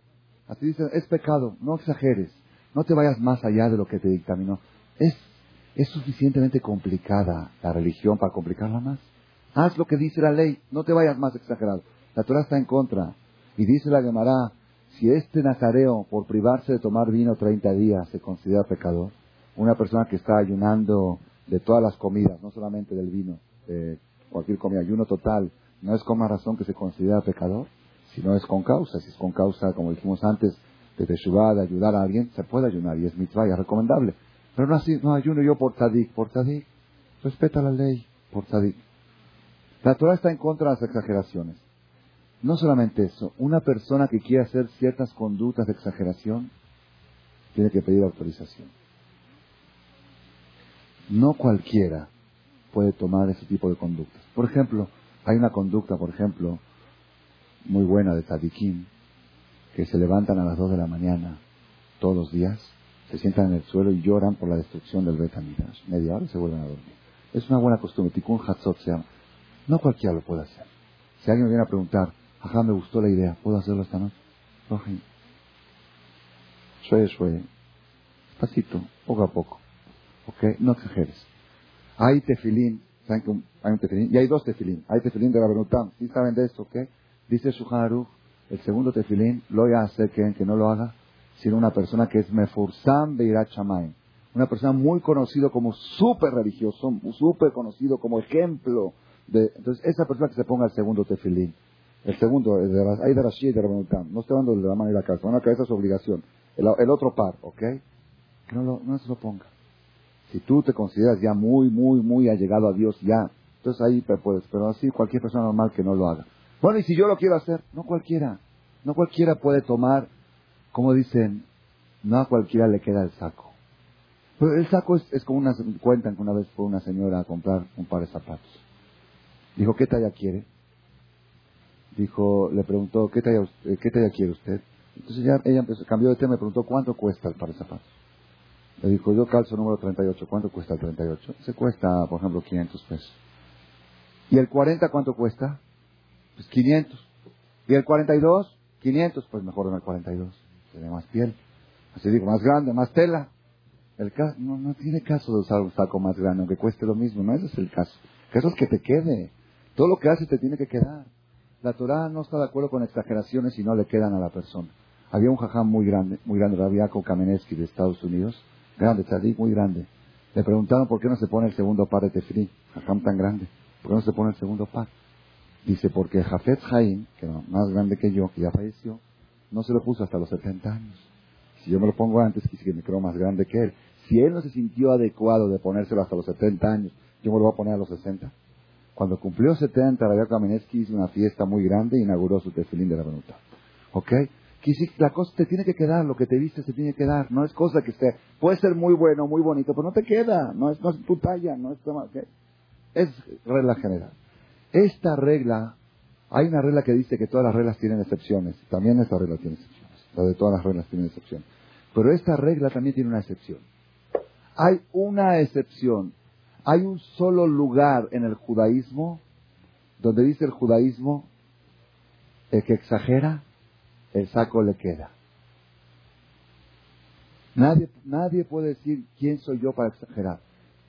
Así dice, es pecado, no exageres. No te vayas más allá de lo que te dictaminó. Es Es suficientemente complicada la religión para complicarla más. Haz lo que dice la ley, no te vayas más exagerado. La Torah está en contra. Y dice la Gemara, si este nazareo, por privarse de tomar vino 30 días, se considera pecador, una persona que está ayunando de todas las comidas, no solamente del vino, cualquier comida, ayuno total, no es con más razón que se considera pecador, sino es con causa. Si es con causa, como dijimos antes, de Teshuvah, de ayudar a alguien, se puede ayunar y es mitzvah y es recomendable. Pero no así, no ayuno yo por tzadik, por tzadik. Respeta la ley, por tzadik. La Torah está en contra de las exageraciones. No solamente eso, una persona que quiere hacer ciertas conductas de exageración tiene que pedir autorización. No cualquiera puede tomar ese tipo de conductas. Por ejemplo, hay una conducta, por ejemplo, muy buena de Tadikim, que se levantan a las dos de la mañana todos los días, se sientan en el suelo y lloran por la destrucción del Betamidash. Media hora y se vuelven a dormir. Es una buena costumbre. Tikkun Hatzot se llama. No cualquiera lo puede hacer. Si alguien me viene a preguntar, ajá, me gustó la idea, ¿puedo hacerlo esta noche? Shue, shue. Despacito, poco a poco. ¿Ok? No exageres. Hay tefilín, ¿saben que hay un tefilín? Y hay dos tefilín. Hay tefilín de la Benutam. ¿Sí saben de esto? ¿Ok? Dice Shuhan el segundo tefilín, lo voy a hacer que no lo haga, sino una persona que es Mefursam Beirat Shamayim. Una persona muy conocido como súper religioso, súper conocido como ejemplo de... Entonces, esa persona que se ponga el segundo tefilín. El segundo, el de, hay de Rashi y de Rabanutam. No estoy hablando de la mano y la cabeza. Una cabeza es obligación. El, otro par, ¿ok? Que no, lo, no se lo ponga. Si tú te consideras ya muy, muy, muy allegado a Dios, ya. Entonces ahí puedes. Pero así cualquier persona normal que no lo haga. Bueno, y si yo lo quiero hacer, no cualquiera. No cualquiera puede tomar, como dicen, no a cualquiera le queda el saco. Pero el saco es, como una, cuentan que una vez fue una señora a comprar un par de zapatos. Dijo, ¿qué talla quiere? Dijo, le preguntó, ¿qué talla, ¿qué talla quiere usted? Entonces ya, ella empezó, cambió de tema y preguntó, ¿cuánto cuesta el par de zapatos? Le dijo, yo calzo número 38, ¿cuánto cuesta el 38? Se cuesta, por ejemplo, 500 pesos. ¿Y el 40 cuánto cuesta? Pues 500. ¿Y el 42? 500, pues mejor en el 42. Tiene más piel. Así digo, más grande, más tela. El caso, no, no tiene caso de usar un saco más grande, aunque cueste lo mismo. No ese es el caso. El caso es que te quede. Todo lo que haces te tiene que quedar. La Torah no está de acuerdo con exageraciones y no le quedan a la persona. Había un jajam muy grande, muy grande, Rabiaco Kamenetsky de Estados Unidos. Grande, tzadik, muy grande. Le preguntaron por qué no se pone el segundo par de tefri. Jajam tan grande. ¿Por qué no se pone el segundo par? Dice, porque Jafet Haim, que era más grande que yo, que ya falleció, no se lo puso hasta los 70 años. Si yo me lo pongo antes, que me creo más grande que él. Si él no se sintió adecuado de ponérselo hasta los 70 años, yo me lo voy a poner a los 60. Cuando cumplió 70, Rabia Kamenetsky hizo una fiesta muy grande e inauguró su tefilín de la Benuta. ¿Ok? La cosa te tiene que quedar, lo que te viste se tiene que dar. No es cosa que esté, puede ser muy bueno, muy bonito, pero no te queda. No es, no tu talla, no es, ¿okay? es regla general. Esta regla, hay una regla que dice que todas las reglas tienen excepciones. También esta regla tiene excepciones. La de todas las reglas tienen excepciones. Pero esta regla también tiene una excepción. Hay una excepción. Hay un solo lugar en el judaísmo donde dice el judaísmo, el que exagera, el saco le queda. Nadie, nadie puede decir quién soy yo para exagerar.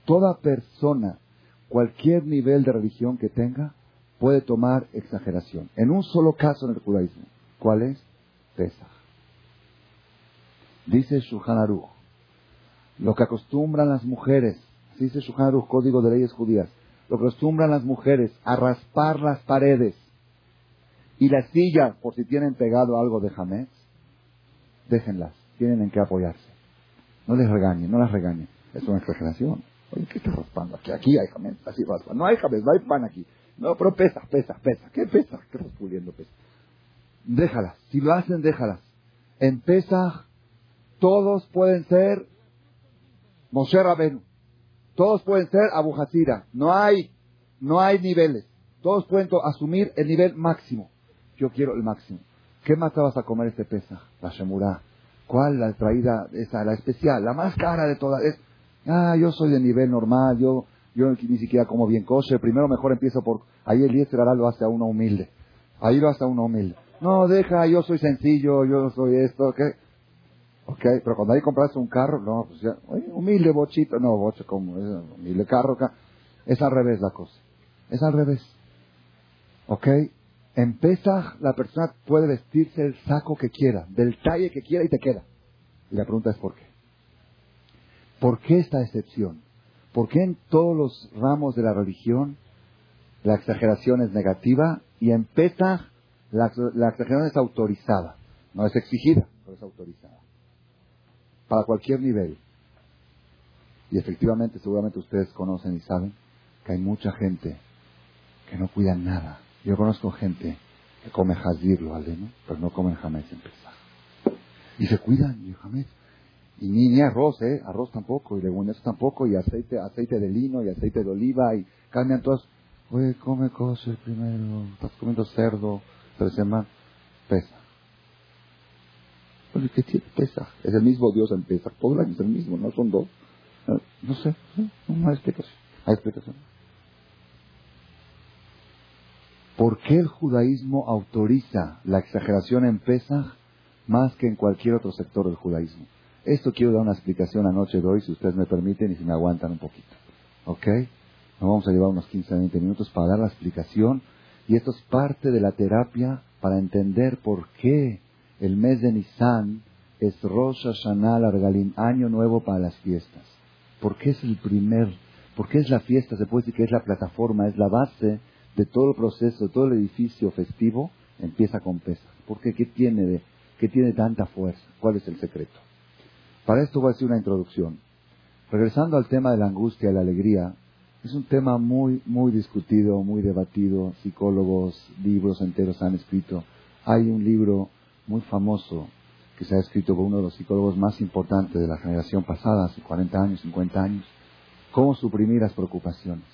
Toda persona cualquier nivel de religión que tenga puede tomar exageración. En un solo caso en el judaísmo. ¿Cuál es? Pesach. Dice Shulchan Aruch, lo que acostumbran las mujeres, dice Shulchan Aruch, código de leyes judías, lo que acostumbran las mujeres a raspar las paredes y las sillas por si tienen pegado algo de jamés, déjenlas, tienen en qué apoyarse. No les regañen, no las regañen. Es una exageración. Oye, ¿qué estás raspando aquí? Aquí hay jamés, así raspa. No hay jamés, no hay pan aquí. No, pero pesa, pesa, pesa. ¿Qué pesa? ¿Qué estás puliendo pesa? Déjalas. Si lo hacen, déjalas. En pesa, todos pueden ser Moshe Rabenu. Todos pueden ser Abu Hasira. No hay, no hay niveles. Todos pueden asumir el nivel máximo. Yo quiero el máximo. ¿Qué más te vas a comer este pesa? La Shemurá. ¿Cuál? La traída, esa, la especial, la más cara de todas. Es, Ah, yo soy de nivel normal, yo, yo ni siquiera como bien kosher. Primero mejor empiezo por... Ahí el Yetzirah lo hace a uno humilde. Ahí lo hace a uno humilde. No, deja, yo soy sencillo, yo soy esto, ¿qué? ¿Ok? Pero cuando hay que comprarse un carro, no, pues ya, humilde bochito, no, bocho como, humilde carro, es al revés la cosa. Es al revés. ¿Ok? En Pesach la persona puede vestirse el saco que quiera, del talle que quiera y te queda. Y la pregunta es ¿por qué? ¿Por qué esta excepción? ¿Por qué en todos los ramos de la religión la exageración es negativa y en Pesach la, exageración es autorizada? No es exigida, pero es autorizada. Para cualquier nivel. Y efectivamente, seguramente ustedes conocen y saben que hay mucha gente que no cuida nada yo conozco gente que come jazir, lo pero no comen jamés en Pesaj. Y se cuidan, y jamés. Y ni, ni arroz, ¿eh? Arroz tampoco, y leguminosas tampoco, y aceite, aceite de lino, y aceite de oliva, y cambian todos. Oye, come kosher primero, estás comiendo cerdo, tres semanas. Pesa. Oye, ¿qué tiene Pesaj? Es el mismo Dios en Pesaj, todo el año es el mismo, no son dos. No sé, no hay explicación. Hay explicación. ¿Por qué el judaísmo autoriza la exageración en Pesach más que en cualquier otro sector del judaísmo? Esto quiero dar una explicación anoche de hoy, si ustedes me permiten y si me aguantan un poquito. ¿Ok? Nos vamos a llevar unos 15 a 20 minutos para dar la explicación y esto es parte de la terapia para entender por qué el mes de Nisan es Rosh Hashanah Largalim, año nuevo para las fiestas. ¿Por qué es el primer, por qué es la fiesta? Se puede decir que es la plataforma, es la base de todo el proceso, de todo el edificio festivo, empieza con Pesach. ¿Por qué? ¿Qué tiene, de, ¿Qué tiene tanta fuerza? ¿Cuál es el secreto? Para esto voy a hacer una introducción. Regresando al tema de la angustia y la alegría, es un tema muy, muy discutido, muy debatido. Psicólogos, libros enteros han escrito. Hay un libro muy famoso que se ha escrito por uno de los psicólogos más importantes de la generación pasada, hace 40 años, 50 años. ¿Cómo suprimir las preocupaciones?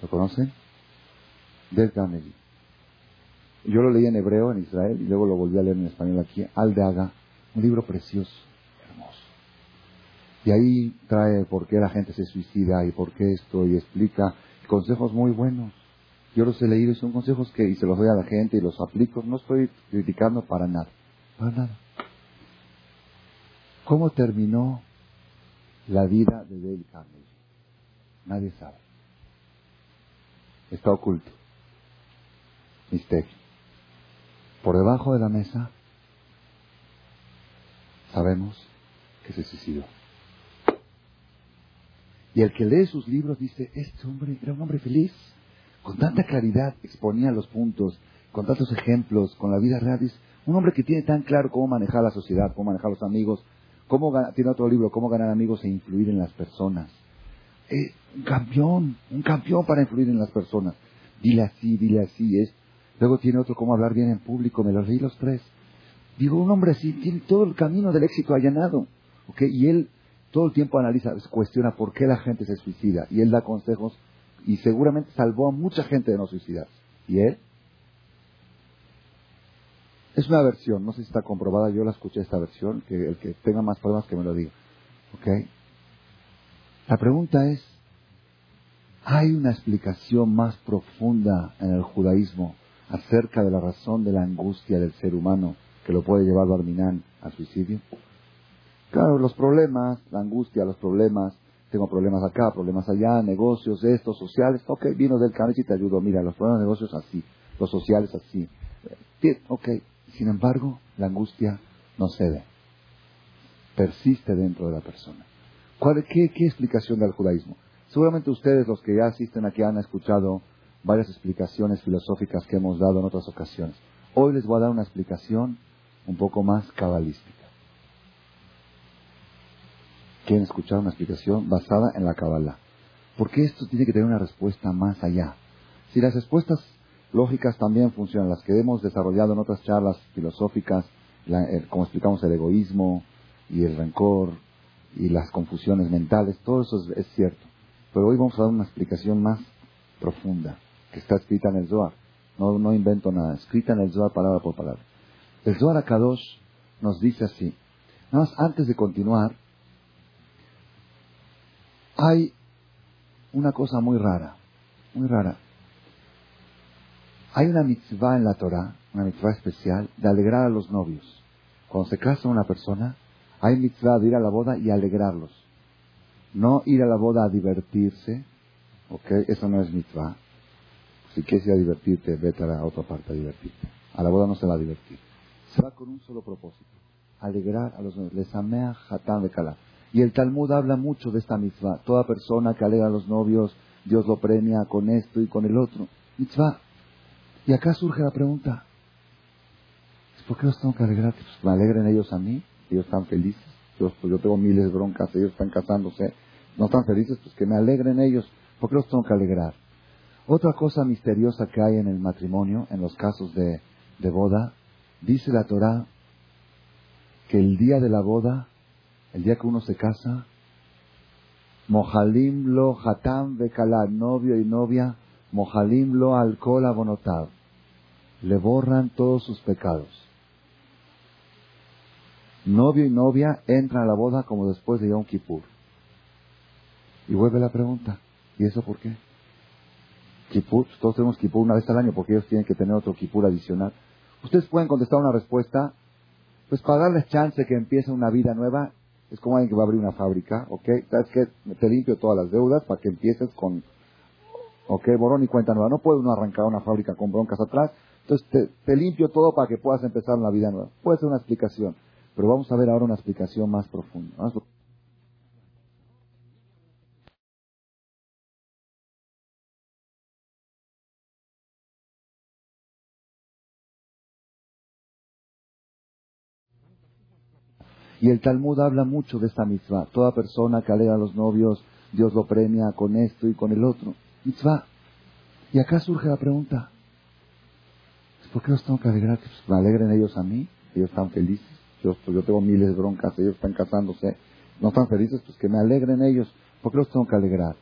¿Lo conocen? del Carnegie. Yo lo leí en hebreo en Israel y luego lo volví a leer en español aquí, Al de Haga, un libro precioso. Y ahí trae por qué la gente se suicida y por qué esto y explica consejos muy buenos. Yo los he leído y son consejos que y se los doy a la gente y los aplico. No estoy criticando para nada, para nada. ¿Cómo terminó la vida de Dale Carnegie? Nadie sabe. Está oculto misterio. Por debajo de la mesa sabemos que se suicidó. Y el que lee sus libros dice, este hombre era un hombre feliz, con tanta claridad exponía los puntos, con tantos ejemplos, con la vida real. Un hombre que tiene tan claro cómo manejar la sociedad, cómo manejar los amigos, cómo tiene otro libro, cómo ganar amigos e influir en las personas. Eh, un campeón, un campeón para influir en las personas. Dile así, dile así, es Luego tiene otro cómo hablar bien en público, me los leí los tres. Digo, un hombre así tiene todo el camino del éxito allanado. ¿okay? Y él todo el tiempo analiza, cuestiona por qué la gente se suicida. Y él da consejos y seguramente salvó a mucha gente de no suicidarse. ¿Y él? Es una versión, no sé si está comprobada, yo la escuché esta versión, que el que tenga más pruebas que me lo diga. ¿Ok? La pregunta es, ¿hay una explicación más profunda en el judaísmo acerca de la razón de la angustia del ser humano que lo puede llevar Barminán al suicidio? Claro, los problemas, la angustia, los problemas, tengo problemas acá, problemas allá, negocios, estos, sociales, ok, vino del cambio y te ayudo, mira, los problemas de negocios así, los sociales así. Ok, sin embargo, la angustia no cede, persiste dentro de la persona. ¿Cuál, qué, ¿Qué explicación da el judaísmo? Seguramente ustedes, los que ya asisten aquí, han escuchado varias explicaciones filosóficas que hemos dado en otras ocasiones. Hoy les voy a dar una explicación un poco más cabalística. ¿Quieren escuchar una explicación basada en la Kabbalah? Porque esto tiene que tener una respuesta más allá. Si las respuestas lógicas también funcionan, las que hemos desarrollado en otras charlas filosóficas, como explicamos el egoísmo y el rencor y las confusiones mentales, todo eso es cierto. Pero hoy vamos a dar una explicación más profunda que está escrita en el Zohar. No, no invento nada, escrita en el Zohar palabra por palabra. El Zohar Akadosh nos dice así. Nada más antes de continuar, hay una cosa muy rara, muy rara. Hay una mitzvah en la Torah, una mitzvah especial, de alegrar a los novios. Cuando se casa una persona, Hay mitzvah de ir a la boda y alegrarlos. No ir a la boda a divertirse, ¿ok? Eso no es mitzvah. Si quieres ir a divertirte, vete a la otra parte a divertirte. A la boda no se va a divertir. Se va con un solo propósito. Alegrar a los novios. Les amea de kala. Y el Talmud habla mucho de esta mitzvah. Toda persona que alegra a los novios, Dios lo premia con esto y con el otro. Mitzvah. Y acá surge la pregunta. ¿Por qué los tengo que alegrar? Pues me alegren ellos a mí. Ellos están felices. Yo, pues yo tengo miles de broncas. Ellos están casándose. No están felices. Pues que me alegren ellos. ¿Por qué los tengo que alegrar? Otra cosa misteriosa que hay en el matrimonio, en los casos de, de boda, dice la Torah que el día de la boda, el día que uno se casa, Mojalim lo hatam bekala, novio y novia, Mojalim lo alcohol abonotav, le borran todos sus pecados. Novio y novia entran a la boda como después de Yom Kippur. Y vuelve la pregunta, ¿y eso por qué? Kippur, todos tenemos Kippur una vez al año porque ellos tienen que tener otro Kippur adicional. Ustedes pueden contestar una respuesta, pues para darles chance que empiece una vida nueva, es como alguien que va a abrir una fábrica, ¿ok? ¿Sabes qué? Te limpio todas las deudas para que empieces con, ¿ok? Borón y cuenta nueva. No puede uno arrancar una fábrica con broncas atrás, entonces te, limpio todo para que puedas empezar una vida nueva. Puede ser una explicación, pero vamos a ver ahora una explicación más profunda. Más profunda. Y el Talmud habla mucho de esta mitzvah. Toda persona que alegra a los novios, Dios lo premia con esto y con el otro. Mitzvah. Y acá surge la pregunta. ¿Por qué los tengo que alegrar? Que me alegren ellos a mí. Ellos están felices. Yo, pues, yo tengo miles de broncas. Ellos están casándose. No están felices. Pues que me alegren ellos. ¿Por qué los tengo que alegrar?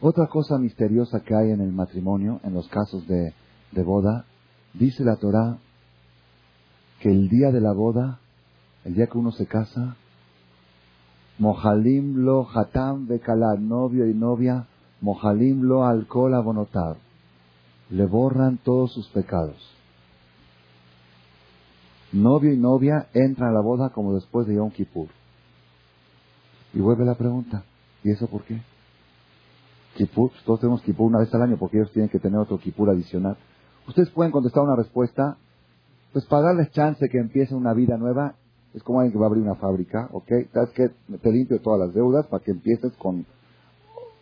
Otra cosa misteriosa que hay en el matrimonio, en los casos de, de boda, dice la Torah que el día de la boda el día que uno se casa, Mojalim lo hatam bekala, novio y novia, Mojalim lo alcohol abonotar. Le borran todos sus pecados. Novio y novia entran a la boda como después de Yom Kippur. Y vuelve la pregunta, ¿y eso por qué? Kippur, pues todos tenemos Kippur una vez al año porque ellos tienen que tener otro Kippur adicional. Ustedes pueden contestar una respuesta, pues para darles chance que empiece una vida nueva es como alguien que va a abrir una fábrica, ¿ok? ¿Sabes qué? Te limpio todas las deudas para que empieces con,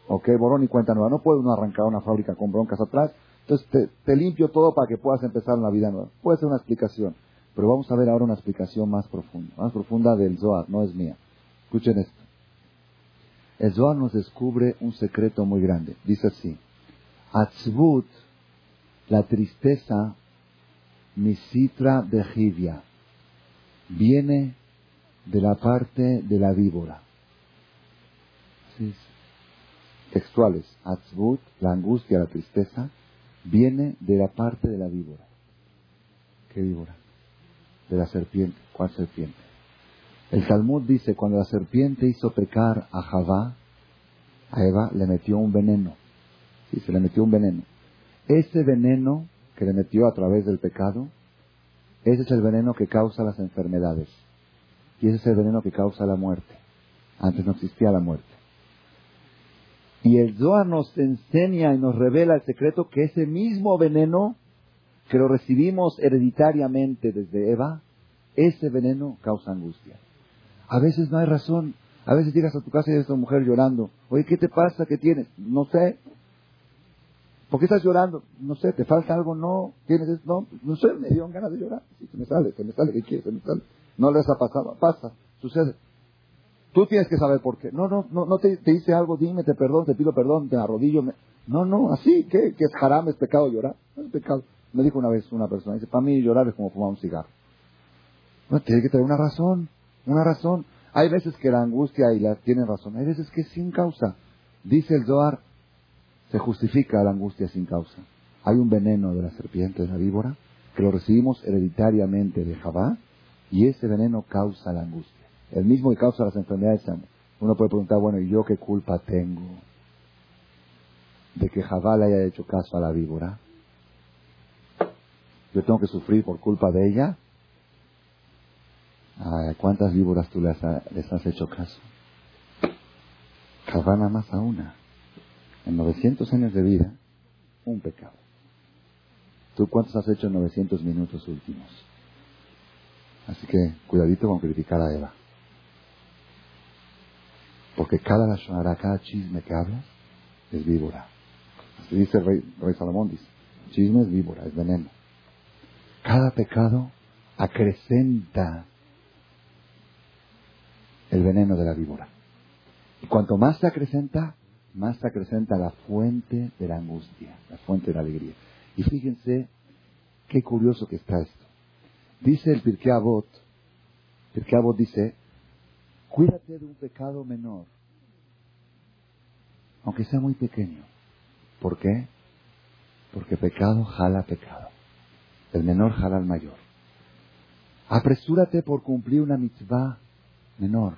¿ok? Borón y cuenta nueva. No puede uno arrancar una fábrica con broncas atrás. Entonces te, te limpio todo para que puedas empezar una vida nueva. Puede ser una explicación. Pero vamos a ver ahora una explicación más profunda. Más profunda del Zohar, no es mía. Escuchen esto. El Zohar nos descubre un secreto muy grande. Dice así. Atzvut, la tristeza, misitra de Jivia viene de la parte de la víbora. Textuales. Atzbut, la angustia, la tristeza, viene de la parte de la víbora. ¿Qué víbora? De la serpiente. ¿Cuál serpiente? El Talmud dice, cuando la serpiente hizo pecar a Javá, a Eva le metió un veneno. Sí, se le metió un veneno. Ese veneno que le metió a través del pecado ese es el veneno que causa las enfermedades. Y ese es el veneno que causa la muerte. Antes no existía la muerte. Y el Zohar nos enseña y nos revela el secreto que ese mismo veneno que lo recibimos hereditariamente desde Eva, ese veneno causa angustia. A veces no hay razón. A veces llegas a tu casa y ves a tu mujer llorando. Oye, ¿qué te pasa? ¿Qué tienes? No sé. ¿Por qué estás llorando? No sé, ¿te falta algo? No. ¿Tienes No, no sé, me dio ganas de llorar. Sí, se me sale, se me sale, ¿qué quieres? Se me sale. No les ha pasado, pasa, sucede. Tú tienes que saber por qué. No, no, no, no te, te algo, dime, te perdón, te pido perdón, te arrodillo. No, no, así. ¿Qué es haram, es pecado llorar? No es pecado. Me dijo una vez una persona, dice, para mí llorar es como fumar un cigarro. No, tiene que tener una razón, una razón. Hay veces que la angustia y la tienen razón, hay veces que sin causa. Dice el Zohar, se justifica la angustia sin causa. Hay un veneno de la serpiente, de la víbora, que lo recibimos hereditariamente de Javá, y ese veneno causa la angustia. El mismo que causa las enfermedades. Uno puede preguntar, bueno, ¿y yo qué culpa tengo de que Javá le haya hecho caso a la víbora? ¿Yo tengo que sufrir por culpa de ella? ¿A cuántas víboras tú les, has hecho caso? Cabana más a una. En 900 años de vida, un pecado. ¿Tú cuántos has hecho en 900 minutos últimos? Así que cuidadito con criticar a Eva. Porque cada Lashonara, cada chisme que habla, es víbora. Así dice el rey, rey Salomón, dice, chisme es víbora, es veneno. Cada pecado acrecenta el veneno de la víbora. Y cuanto más se acrecenta, más se acrecenta la fuente de la angustia, la fuente de la alegría. Y fíjense qué curioso que está esto. Dice el Pirkei Avot, Avot dice, cuídate de un pecado menor, aunque sea muy pequeño. ¿Por qué? Porque pecado jala pecado. El menor jala al mayor. Apresúrate por cumplir una mitzvah menor.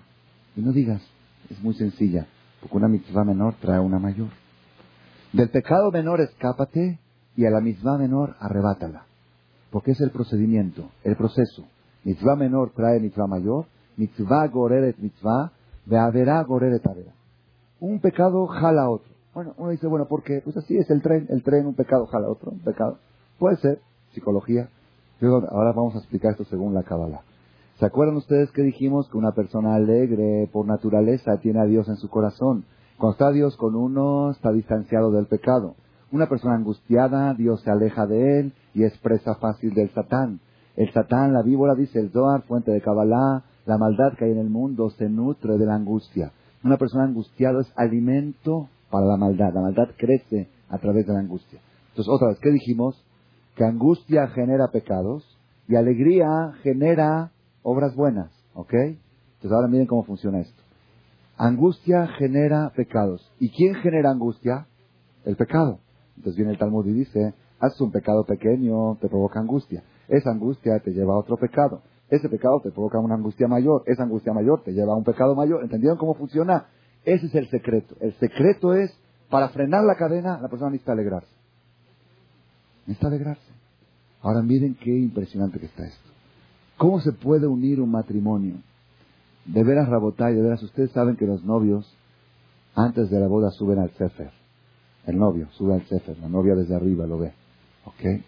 Y no digas, es muy sencilla, porque una mitzvah menor trae una mayor. Del pecado menor escápate y a la mitzvah menor arrebátala. Porque es el procedimiento, el proceso. Mitzvah menor trae mitzvah mayor, mitzvah goreret mitzvah, veaverá goreret avera. Un pecado jala otro. Bueno, uno dice, bueno, ¿por qué? Pues así es el tren, el tren, un pecado jala otro, un pecado. Puede ser, psicología. ahora vamos a explicar esto según la Kabbalah. ¿Se acuerdan ustedes que dijimos que una persona alegre por naturaleza tiene a Dios en su corazón? Cuando está Dios con uno, está distanciado del pecado. Una persona angustiada, Dios se aleja de él y es presa fácil del Satán. El Satán, la víbora, dice el Zohar, fuente de Kabbalah, la maldad que hay en el mundo se nutre de la angustia. Una persona angustiada es alimento para la maldad. La maldad crece a través de la angustia. Entonces, otra vez, ¿qué dijimos? Que angustia genera pecados y alegría genera obras buenas, ¿ok? Entonces ahora miren cómo funciona esto. Angustia genera pecados. ¿Y quién genera angustia? El pecado. Entonces viene el Talmud y dice, haz un pecado pequeño, te provoca angustia. Esa angustia te lleva a otro pecado. Ese pecado te provoca una angustia mayor. Esa angustia mayor te lleva a un pecado mayor. ¿Entendieron cómo funciona? Ese es el secreto. El secreto es, para frenar la cadena, la persona necesita alegrarse. Necesita alegrarse. Ahora miren qué impresionante que está esto. ¿Cómo se puede unir un matrimonio? De veras, Rabotay, de veras, ustedes saben que los novios, antes de la boda, suben al Sefer. El novio sube al Sefer, la novia desde arriba lo ve. ¿Ok?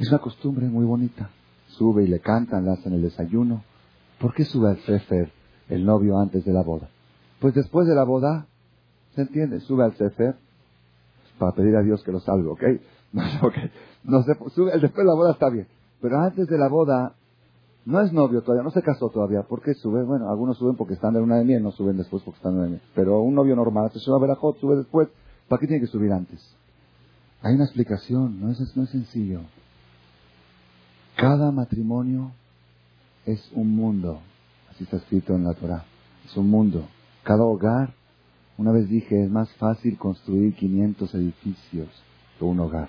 Es una costumbre muy bonita. Sube y le cantan, le hacen el desayuno. ¿Por qué sube al Sefer el novio antes de la boda? Pues después de la boda, ¿se entiende? Sube al Sefer para pedir a Dios que lo salve, ¿ok? No, okay. no se, sube, después de la boda está bien. Pero antes de la boda, no es novio todavía, no se casó todavía. ¿Por qué sube? Bueno, algunos suben porque están de luna de miel, no suben después porque están de luna de miel. Pero un novio normal, se sube a Verajot, sube después. ¿Para qué tiene que subir antes? Hay una explicación, no es, no es sencillo. Cada matrimonio es un mundo, así está escrito en la Torah. Es un mundo. Cada hogar, una vez dije, es más fácil construir 500 edificios que un hogar.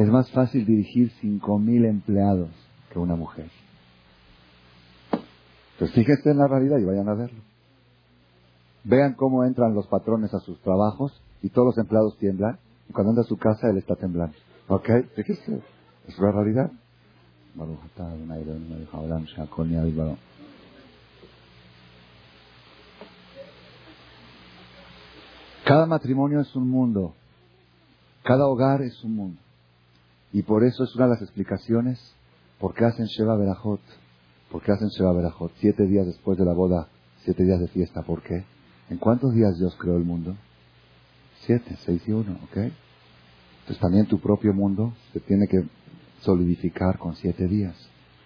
Es más fácil dirigir 5.000 empleados que una mujer. Pues fíjense en la realidad y vayan a verlo. Vean cómo entran los patrones a sus trabajos y todos los empleados tiemblan. Y cuando entra a su casa, él está temblando. ¿Ok? Fíjense. Es la realidad. Cada matrimonio es un mundo. Cada hogar es un mundo. Y por eso es una de las explicaciones por qué hacen Sheva Berajot. ¿Por qué hacen Sheva Berajot? Siete días después de la boda, siete días de fiesta. ¿Por qué? ¿En cuántos días Dios creó el mundo? Siete, seis y uno, ¿ok? Entonces también tu propio mundo se tiene que solidificar con siete días.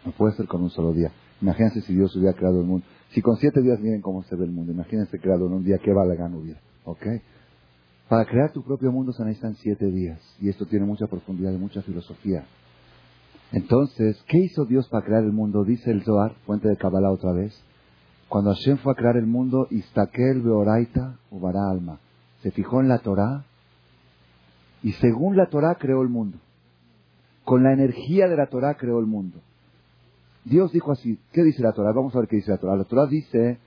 No puede ser con un solo día. Imagínense si Dios hubiera creado el mundo. Si con siete días miren cómo se ve el mundo. Imagínense creado en un día, qué vale hubiera. ¿Ok? Para crear tu propio mundo se necesitan siete días. Y esto tiene mucha profundidad y mucha filosofía. Entonces, ¿qué hizo Dios para crear el mundo? Dice el Zohar, fuente de Kabbalah otra vez. Cuando Hashem fue a crear el mundo, Istakel Beoraita Ubara Alma. Se fijó en la Torah y según la Torah creó el mundo. Con la energía de la Torah creó el mundo. Dios dijo así, ¿qué dice la Torah? Vamos a ver qué dice la Torah. La Torah dice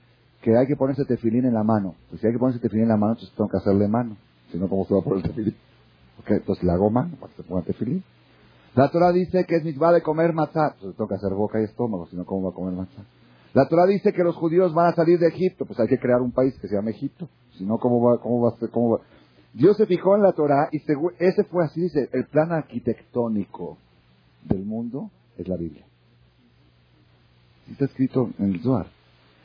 que hay que ponerse tefilín en la mano. Pues si hay que ponerse tefilín en la mano, entonces tengo que hacerle mano. Si no, ¿cómo se va a poner el tefilín? Ok, entonces le hago mano para que se ponga tefilín. La Torah dice que es mitzvah de comer matzah. Pues toca hacer boca y estómago, si no, ¿cómo va a comer matzah? La Torah dice que los judíos van a salir de Egipto. Pues hay que crear un país que se llame Egipto. Si no, ¿cómo va, cómo va a ser? Cómo va? Dios se fijó en la Torah y ese fue así, dice, el plan arquitectónico del mundo es la Biblia. Está escrito en el Zohar.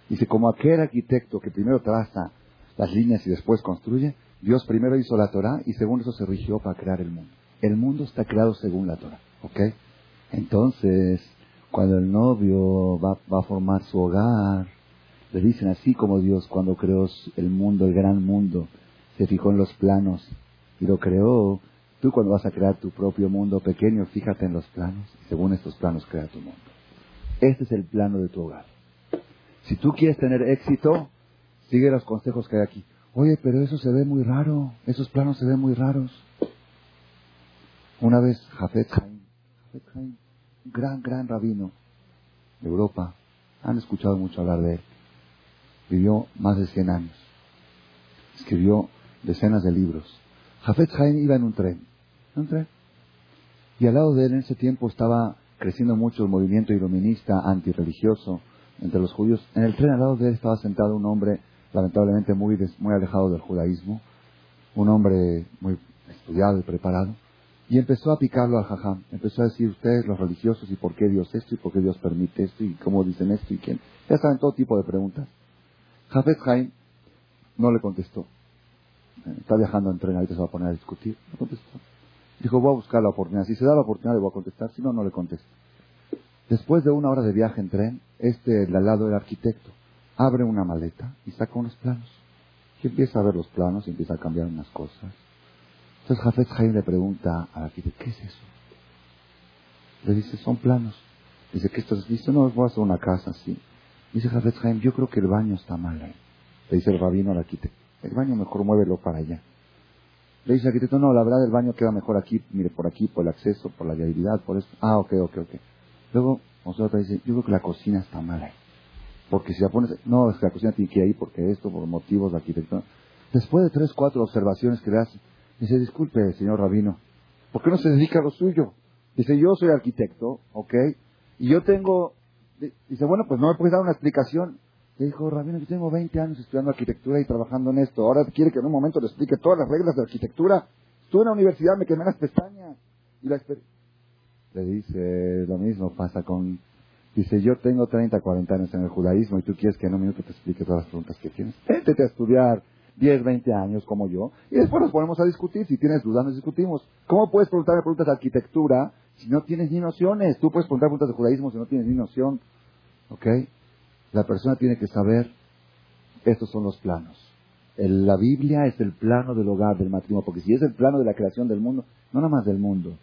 Dice, como aquel arquitecto que primero traza las líneas y después construye, Dios primero hizo la Torah y segundo eso se rigió para crear el mundo. El mundo está creado según la Torah, ¿ok? Entonces, cuando el novio va, va a formar su hogar, le dicen así como Dios cuando creó el mundo, el gran mundo, se fijó en los planos y lo creó. Tú cuando vas a crear tu propio mundo pequeño, fíjate en los planos y según estos planos crea tu mundo. Este es el plano de tu hogar. Si tú quieres tener éxito, sigue los consejos que hay aquí. Oye, pero eso se ve muy raro, esos planos se ven muy raros. Una vez Jafet Haim, Jafet Haim, gran, gran rabino de Europa, han escuchado mucho hablar de él. Vivió más de 100 años. Escribió decenas de libros. Jafet Haim iba en un tren. un tren. Y al lado de él en ese tiempo estaba creciendo mucho el movimiento iluminista antirreligioso entre los judíos. En el tren al lado de él estaba sentado un hombre lamentablemente muy, muy alejado del judaísmo, un hombre muy estudiado y preparado, y empezó a picarlo al jajam. Empezó a decir ustedes, los religiosos, y por qué Dios esto, y por qué Dios permite esto, y cómo dicen esto, y quién. Ya saben todo tipo de preguntas. Jafet Haim no le contestó. Está viajando en tren, ahorita se va a poner a discutir. No contestó. Dijo, voy a buscar la oportunidad. Si se da la oportunidad, le voy a contestar. Si no, no le contesto. Después de una hora de viaje en tren, este, al lado del arquitecto, abre una maleta y saca unos planos. Y empieza a ver los planos y empieza a cambiar unas cosas. Entonces Jafet Haim le pregunta al arquitecto, ¿qué es eso? Le dice, son planos. Dice, ¿qué estás? Dice, no, voy a hacer una casa así. Dice Jafet Haim, yo creo que el baño está mal ahí. Le dice el rabino al arquitecto, el baño mejor muévelo para allá. Le dice el arquitecto, no, la verdad el baño queda mejor aquí, mire, por aquí, por el acceso, por la viabilidad, por eso. Ah, ok, ok, ok. Luego, otra dice, yo creo que la cocina está mal ahí. Porque si la pones, no, es que la cocina tiene que ir ahí porque esto, por motivos de arquitectura. Después de tres, cuatro observaciones que le hace, dice, disculpe, señor Rabino, ¿por qué no se dedica a lo suyo? Dice, yo soy arquitecto, ¿ok? Y yo tengo, dice, bueno, pues no me puedes dar una explicación. Le dijo, Rabino, yo tengo 20 años estudiando arquitectura y trabajando en esto. Ahora quiere que en un momento le explique todas las reglas de arquitectura. Estuve en la universidad, me quemé las pestañas. Y la le dice, lo mismo pasa con Dice, yo tengo 30, 40 años en el judaísmo y tú quieres que en un minuto te explique todas las preguntas que tienes. Vete a estudiar 10, 20 años como yo y después nos ponemos a discutir. Si tienes dudas, nos discutimos. ¿Cómo puedes preguntarme preguntas de arquitectura si no tienes ni nociones? Tú puedes preguntar preguntas de judaísmo si no tienes ni noción. ¿Ok? La persona tiene que saber, estos son los planos. la Biblia es el plano del hogar, del matrimonio, porque si es el plano de la creación del mundo, no nada más del mundo,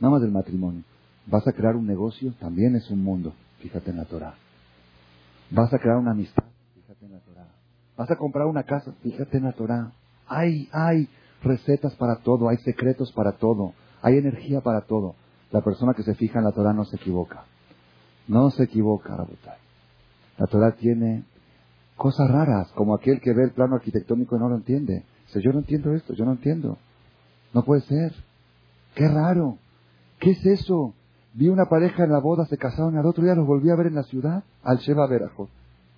nada más del matrimonio. Vas a crear un negocio, también es un mundo. Fíjate en la Torah. Vas a crear una amistad, fíjate en la Torah. Vas a comprar una casa, fíjate en la Torah. Hay, hay recetas para todo, hay secretos para todo, hay energía para todo. La persona que se fija en la Torah no se equivoca. No se equivoca, Rabotai. La Torah tiene cosas raras, como aquel que ve el plano arquitectónico y no lo entiende. Dice, yo no entiendo esto, yo no entiendo. No puede ser. Qué raro. ¿Qué es eso? Vi una pareja en la boda, se casaron, al otro día los volví a ver en la ciudad, al Sheba Verajo.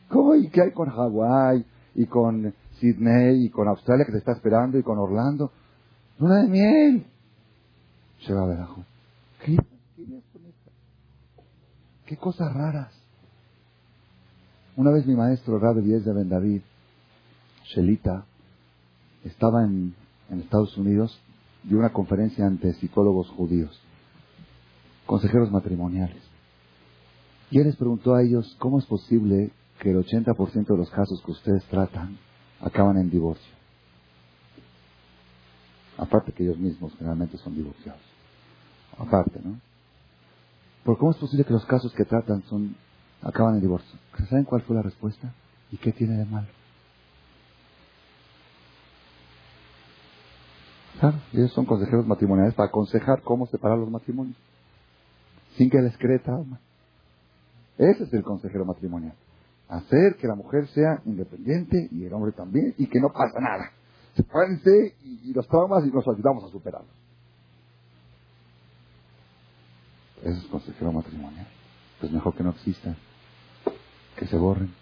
¿Cómo y qué hay con Hawái y con Sydney y con Australia que te está esperando y con Orlando? Luna de miel. Sheba Verajo. ¿Qué, ¿Qué cosas raras? Una vez mi maestro, Rabbi Diez de Ben David, Shelita, estaba en, en Estados Unidos, dio una conferencia ante psicólogos judíos consejeros matrimoniales. Y él les preguntó a ellos, ¿cómo es posible que el 80% de los casos que ustedes tratan acaban en divorcio? Aparte que ellos mismos generalmente son divorciados. Aparte, ¿no? ¿Por cómo es posible que los casos que tratan son acaban en divorcio? ¿Saben cuál fue la respuesta? ¿Y qué tiene de malo? Claro, ellos son consejeros matrimoniales para aconsejar cómo separar los matrimonios sin que les cree Ese es el consejero matrimonial. Hacer que la mujer sea independiente y el hombre también y que no pasa nada. Sepárense y, y los traumas y nos ayudamos a superarlos. Eso es consejero matrimonial. Pues mejor que no existan, que se borren.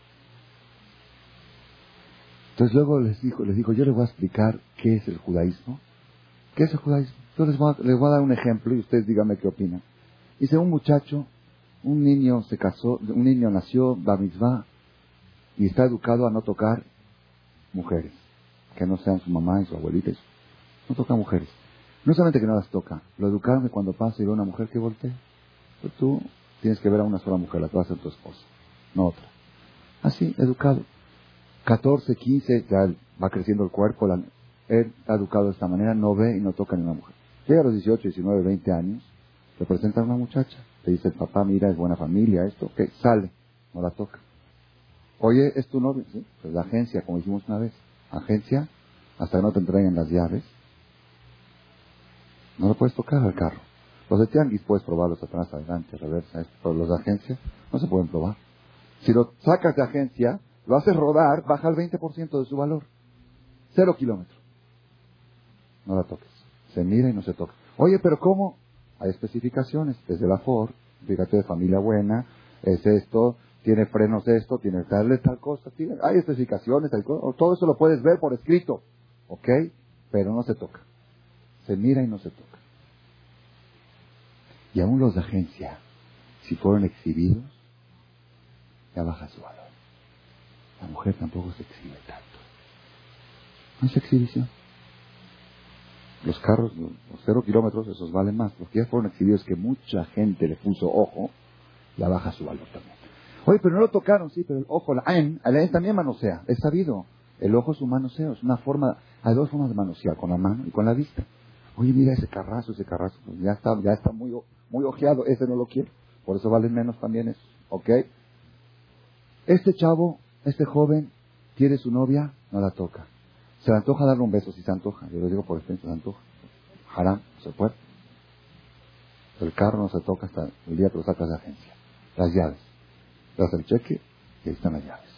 Entonces luego les dijo, les dijo, yo les voy a explicar qué es el judaísmo. ¿Qué es el judaísmo? Yo les voy a, les voy a dar un ejemplo y ustedes díganme qué opinan. Dice, un muchacho, un niño se casó, un niño nació, va mitzvah, y está educado a no tocar mujeres, que no sean su mamá y su abuelita. No toca mujeres. No solamente que no las toca, lo educaron que cuando pasa y ve una mujer que voltee. Pues tú tienes que ver a una sola mujer, la que va a ser tu esposa, no otra. Así, educado. 14, 15, ya va creciendo el cuerpo, él está educado de esta manera, no ve y no toca ni una mujer. Llega a los 18, 19, 20 años, le presenta una muchacha, le dice papá, mira, es buena familia, esto, que sale, no la toca. Oye, ¿es tu novio? ¿Sí? Pues la agencia, como dijimos una vez, agencia, hasta que no te entreguen las llaves, no lo puedes tocar al carro. Los de tianguis puedes probarlos atrás, adelante, reversa, pero los de agencia no se pueden probar. Si lo sacas de agencia, lo haces rodar, baja el 20% de su valor. Cero kilómetros. No la toques. Se mira y no se toca. Oye, pero ¿cómo? Hay especificaciones. Desde la Ford, fíjate de familia buena, es esto, tiene frenos esto, tiene tal, tal cosa. hay especificaciones, todo eso lo puedes ver por escrito. ¿Ok? Pero no se toca. Se mira y no se toca. Y aún los de agencia, si fueron exhibidos, ya baja su valor. La mujer tampoco se exhibe tanto. No es exhibición. Los carros, los cero kilómetros, esos valen más. Los que ya fueron exhibidos, que mucha gente le puso ojo, ya baja su valor también. Oye, pero no lo tocaron, sí, pero el ojo, la en, la en también manosea, es sabido. El ojo es un manoseo, es una forma, hay dos formas de manosear, con la mano y con la vista. Oye, mira ese carrazo, ese carrazo, pues ya está, ya está muy, muy ojeado, ese no lo quiero. Por eso valen menos también eso, ¿ok? Este chavo este joven quiere su novia, no la toca. Se le antoja darle un beso, si se antoja. Yo lo digo por experiencia, se antoja. Haram, se puede. El carro no se toca hasta el día que lo sacas de agencia. Las llaves. Le das el cheque y ahí están las llaves.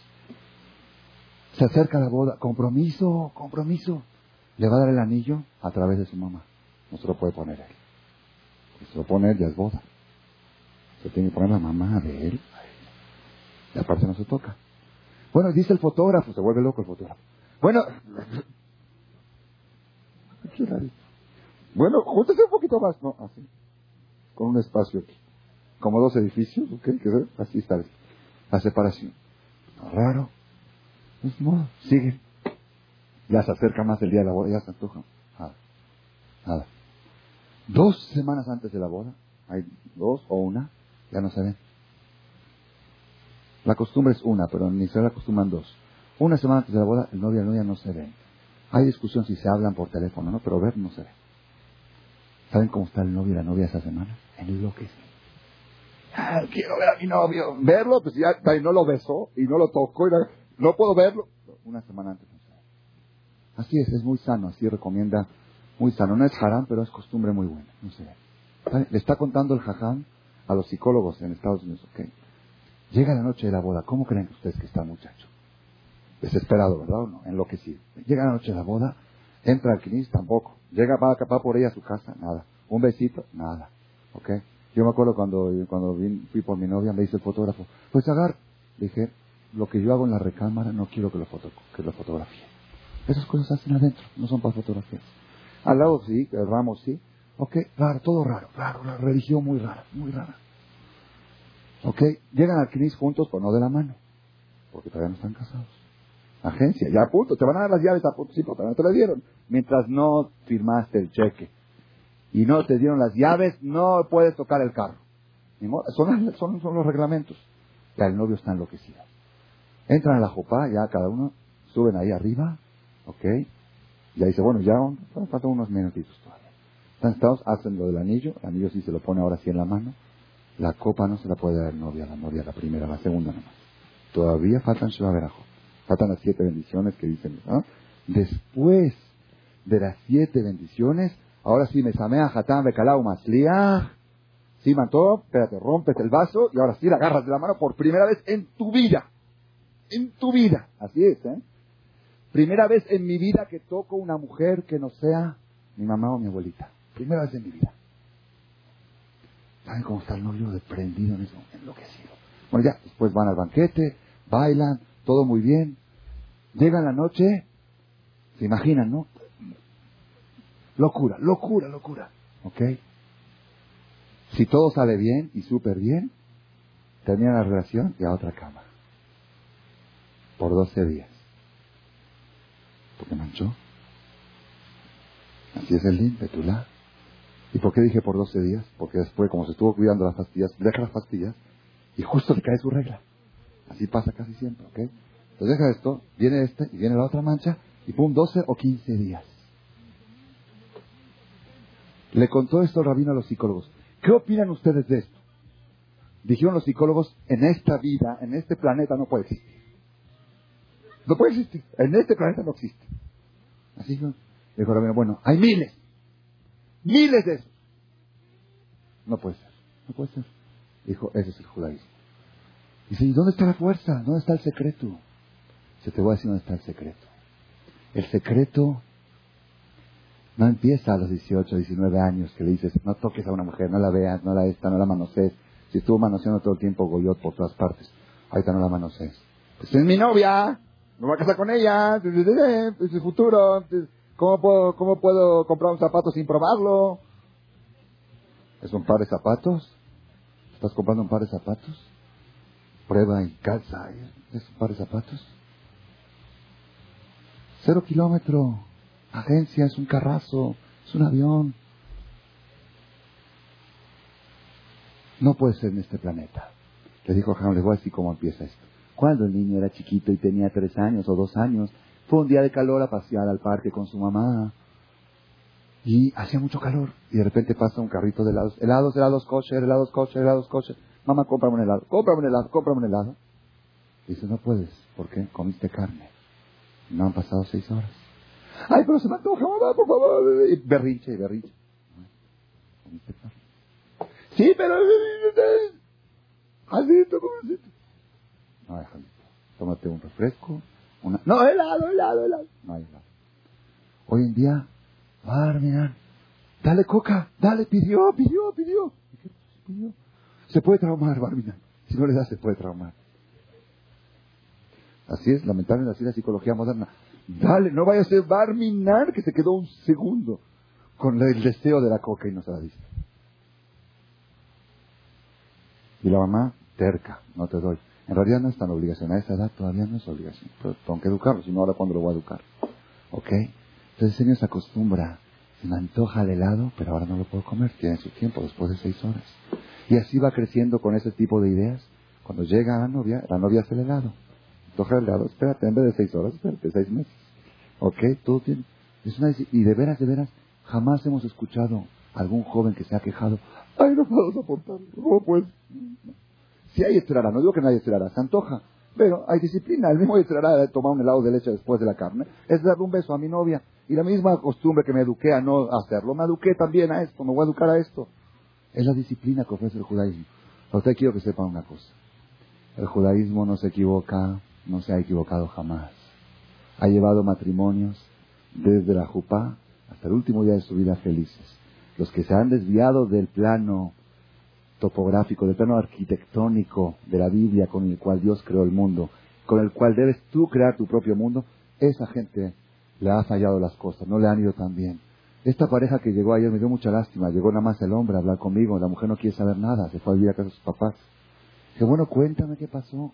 Se acerca la boda. Compromiso, compromiso. Le va a dar el anillo a través de su mamá. No se lo puede poner él. Si se lo pone él, ya es boda. Se tiene que poner la mamá de él. Y aparte no se toca. Bueno, dice el fotógrafo, se vuelve loco el fotógrafo. Bueno, bueno, júntese un poquito más, no, así, con un espacio aquí, como dos edificios, ok, así está la separación. raro, pues no, sigue. Ya se acerca más el día de la boda, ya se antoja. Nada, nada. Dos semanas antes de la boda, hay dos o una, ya no se ven. La costumbre es una, pero en Israel acostumbran dos. Una semana antes de la boda, el novio y la novia no se ven. Hay discusión si se hablan por teléfono, ¿no? Pero ver no se ve. ¿Saben cómo está el novio y la novia esa semana? En lo que Ah, quiero ver a mi novio. Verlo, pues ya no lo besó y no lo tocó y no, puedo verlo. Una semana antes no se ve. Así es, es muy sano, así recomienda, muy sano. No es haram, pero es costumbre muy buena. No se ve. Le está contando el jaján a los psicólogos en Estados Unidos, ¿ok? Llega la noche de la boda. ¿Cómo creen ustedes que está el muchacho? Desesperado, ¿verdad o no? Enloquecido. Llega la noche de la boda, entra al Knis, tampoco. Llega, va, va por ella a su casa, nada. Un besito, nada. ¿Ok? Yo me acuerdo cuando, cuando fui por mi novia, me dice el fotógrafo, pues agar, dije, lo que yo hago en la recámara no quiero que lo, foto, que lo fotografíe. Esas cosas hacen adentro, no son para fotografías. Al lado sí, el ramo sí. Ok, raro, todo raro, raro, la religión muy rara, muy rara. ¿Ok? Llegan al CNIS juntos, pero no de la mano. Porque todavía no están casados. Agencia, ya a punto, te van a dar las llaves a punto, sí, pero no te las dieron. Mientras no firmaste el cheque y no te dieron las llaves, no puedes tocar el carro. Son, son, son los reglamentos. Ya el novio está enloquecido. Entran a la jopa, ya cada uno, suben ahí arriba, ¿ok? Y ahí dice, bueno, ya faltan unos minutitos todavía. Están estados, hacen lo del anillo, el anillo sí se lo pone ahora sí en la mano, la copa no se la puede dar novia, la novia, la primera, la segunda nomás. Todavía faltan Shababerajo. Faltan las siete bendiciones que dicen. Después de las siete bendiciones, ahora sí me samea Hatán Bekalau Masliach. Sí, mantó, espérate, rompes el vaso y ahora sí la agarras de la mano por primera vez en tu vida. En tu vida. Así es, ¿eh? Primera vez en mi vida que toco una mujer que no sea mi mamá o mi abuelita. Primera vez en mi vida. ¿Saben cómo está el novio deprendido en eso? Enloquecido. Bueno, ya, después van al banquete, bailan, todo muy bien. Llega la noche, se imaginan, ¿no? Locura, locura, locura. ¿Ok? Si todo sale bien y súper bien, termina la relación y a otra cama. Por 12 días. ¿Por qué manchó? Así es el lin, Betulá. ¿Y por qué dije por 12 días? Porque después, como se estuvo cuidando las pastillas, deja las pastillas y justo le cae su regla. Así pasa casi siempre, ¿ok? Entonces deja esto, viene este y viene la otra mancha y pum, 12 o 15 días. Le contó esto el rabino a los psicólogos. ¿Qué opinan ustedes de esto? Dijeron los psicólogos, en esta vida, en este planeta no puede existir. No puede existir. En este planeta no existe. Así dijo, dijo el rabino, bueno, hay miles. Miles de esos. No puede ser. No puede ser. Dijo, ese es el judaísmo. Dice, ¿y dónde está la fuerza? ¿Dónde está el secreto? Se te voy a decir dónde está el secreto. El secreto no empieza a los 18, 19 años que le dices, no toques a una mujer, no la veas, no la esta, no la manosees. Si estuvo manoseando todo el tiempo Goyot por todas partes, ahorita no la manosees. Pues es mi novia, me voy a casar con ella, es el futuro, ¿cómo puedo, ¿cómo puedo comprar un zapato sin probarlo? ¿Es un par de zapatos? ¿Estás comprando un par de zapatos? Prueba y calza, ¿es un par de zapatos? Cero kilómetro agencia, es un carrazo, es un avión. No puede ser en este planeta. Le dijo Ham, voy a decir cómo empieza esto. Cuando el niño era chiquito y tenía tres años o dos años, fue un día de calor a pasear al parque con su mamá. Y hacía mucho calor. Y de repente pasa un carrito de helados. Helados, helados, kosher, helados, kosher, helados, kosher. Mamá, cómprame un helado. Cómprame un helado, cómprame un helado. dice, no puedes. ¿Por qué? Comiste carne. No han pasado seis horas. Ay, pero se me antoja, mamá, por favor. Y berrinche, berrinche. Sí, pero... Jaldito, ¿cómo No hay jaldito. Tómate un refresco. Una... No, helado, helado, helado. No hay helado. Hoy en día, mirar. dale coca, dale, pidió, pidió, pidió. pidió? Se puede traumar, Barminan. Si no le das, se puede traumar. Así es, lamentablemente, así es la psicología moderna. Dale, no vaya a ser Barminar que se quedó un segundo con el deseo de la coca y no se la diste. Y la mamá, terca, no te doy. En realidad no es tan obligación, a esa edad todavía no es obligación, pero tengo que educarlo, si no ahora cuando lo voy a educar. ¿Ok? Entonces el niño se acostumbra, me antoja el helado, pero ahora no lo puedo comer, tiene su tiempo, después de seis horas. Y así va creciendo con ese tipo de ideas. Cuando llega la novia, la novia hace el helado. Toja el helado, espérate, en vez de seis horas, espérate, seis meses. ¿Ok? Todo tiene... Es una... Y de veras, de veras, jamás hemos escuchado a algún joven que se ha quejado. Ay, no puedo soportarlo. No, pues. Si hay estrara, no digo que nadie estrara, se antoja. Pero hay disciplina. El mismo estrara de tomar un helado de leche después de la carne es darle un beso a mi novia. Y la misma costumbre que me eduqué a no hacerlo, me eduqué también a esto, me voy a educar a esto. Es la disciplina que ofrece el judaísmo. Pero usted quiero que sepa una cosa. El judaísmo no se equivoca, no se ha equivocado jamás. Ha llevado matrimonios desde la Jupá hasta el último día de su vida felices. Los que se han desviado del plano topográfico, del plano arquitectónico de la Biblia con el cual Dios creó el mundo, con el cual debes tú crear tu propio mundo, esa gente le ha fallado las cosas, no le han ido tan bien. Esta pareja que llegó ayer me dio mucha lástima, llegó nada más el hombre a hablar conmigo, la mujer no quiere saber nada, se fue a vivir a casa de sus papás. Dije, bueno, cuéntame qué pasó.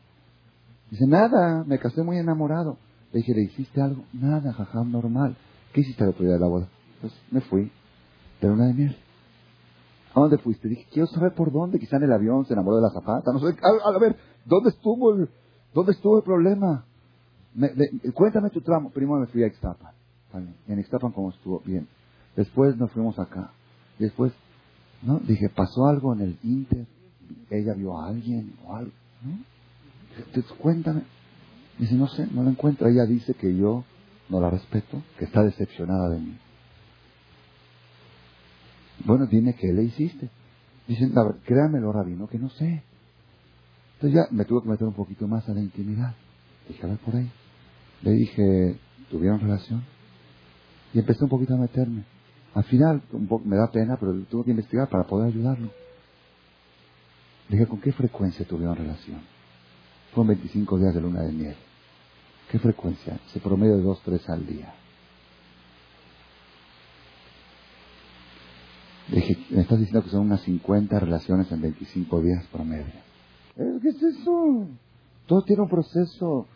Dice, nada, me casé muy enamorado. Le dije, ¿le hiciste algo? Nada, jajam, normal. ¿Qué hiciste el otro día de la boda? Pues me fui de una de miel. ¿A dónde fuiste? Dije, quiero saber por dónde. Quizá en el avión se enamoró de la zapata. No sé. A, ver, ¿dónde estuvo el, dónde estuvo el problema? cuéntame tu tramo. Primero me fui a Ixtapan. En Ixtapan, ¿cómo estuvo? Bien. Después nos fuimos acá. Después, ¿no? Dije, ¿pasó algo en el Inter? ¿Ella vio a alguien o algo? ¿No? Cuéntame. Dice, no sé, no la encuentro. Ella dice que yo no la respeto, que está decepcionada de mí. Bueno, dime qué le hiciste. Dicen, créamelo, rabino, que no sé. Entonces ya me tuve que meter un poquito más a la intimidad. Dije, a ver por ahí. Le dije, ¿tuvieron relación? Y empecé un poquito a meterme. Al final, un poco, me da pena, pero tuve que investigar para poder ayudarlo. dije, ¿con qué frecuencia tuvieron relación? Fueron 25 días de luna de miel. ¿Qué frecuencia? Se promedio de dos, tres al día. Dije, me estás diciendo que son unas 50 relaciones en 25 días promedio. ¿Qué es eso? Todo tiene un proceso.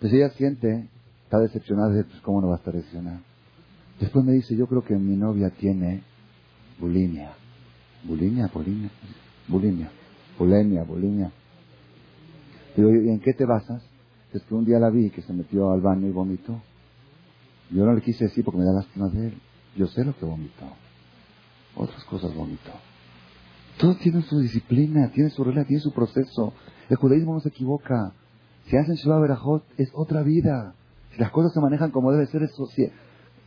Pues ella siente, está decepcionada, dice, pues cómo no va a estar decepcionada. Después me dice, yo creo que mi novia tiene bulimia. Bulimia, bulimia, bulimia, bulimia, bulimia. Digo, ¿y en qué te basas? Es que un día la vi que se metió al baño y vomitó. Yo no le quise decir porque me da lástima de él. Yo sé lo que vomitó. Otras cosas vomitó. Todo tiene su disciplina, tiene su regla, tiene su proceso. El judaísmo no se equivoca. Si hacen Shabbat Berajot, es otra vida. Si las cosas se manejan como debe ser, es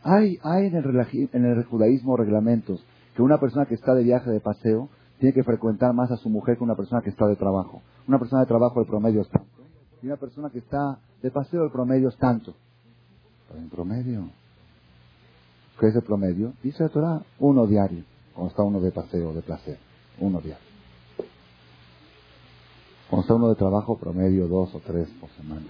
hay, hay en el, en el judaísmo reglamentos que una persona que está de viaje de paseo tiene que frecuentar más a su mujer que una persona que está de trabajo. Una persona de trabajo el promedio es tanto. Y una persona que está de paseo el promedio es tanto. Pero en promedio. ¿Qué es el promedio? Dice la Torah, uno diario. Cuando está uno de paseo, de placer. Uno diario. Cuando está uno de trabajo, promedio dos o tres por semana.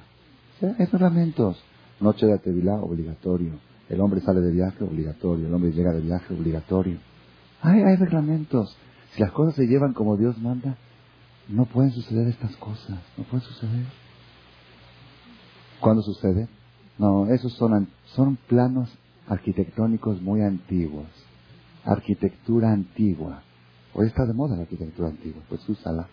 hay reglamentos. Noche de Atevilá, obligatorio. El hombre sale de viaje, obligatorio. El hombre llega de viaje, obligatorio. Hay, hay reglamentos. Si las cosas se llevan como Dios manda, no pueden suceder estas cosas. No pueden suceder. ¿Cuándo sucede? No, esos son, son planos arquitectónicos muy antiguos. Arquitectura antigua. Hoy está de moda la arquitectura antigua, pues úsala.